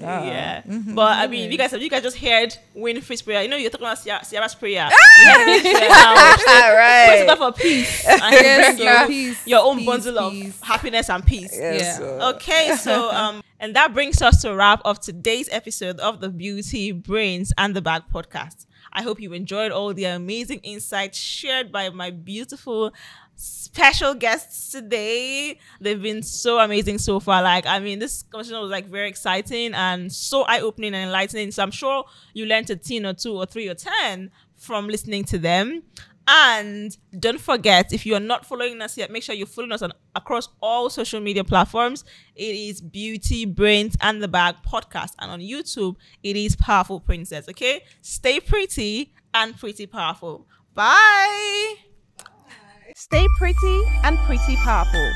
S2: Ah.
S1: Yeah, but I mean, you guys, you guys just heard Winfrey's prayer? You know, you're talking about Sierra, Sierra's prayer.
S2: Ah!
S1: You heard Winfrey's prayer now.
S2: All
S1: Pray to God for peace and
S3: Yes,
S1: bring
S3: sir.
S1: you
S3: Peace,
S1: your own
S3: peace,
S1: bundle
S3: peace.
S1: of happiness and peace.
S2: Yes,
S3: Yeah.
S2: so-
S1: Okay, so um, and that brings us to wrap of today's episode of the Beauty Brains and the Bag podcast. I hope you enjoyed all the amazing insights shared by my beautiful special guests today. They've been so amazing so far. Like, I mean, this conversation was like very exciting and so eye opening and enlightening. So I'm sure you learned a teen or two or three or ten from listening to them. And don't forget, if you are not following us yet, make sure you're following us on across all social media platforms. It is Beauty Brains and the Bag podcast, and on YouTube, it is Powerful Princess. Okay, stay pretty and pretty powerful. Bye. Stay pretty and pretty powerful.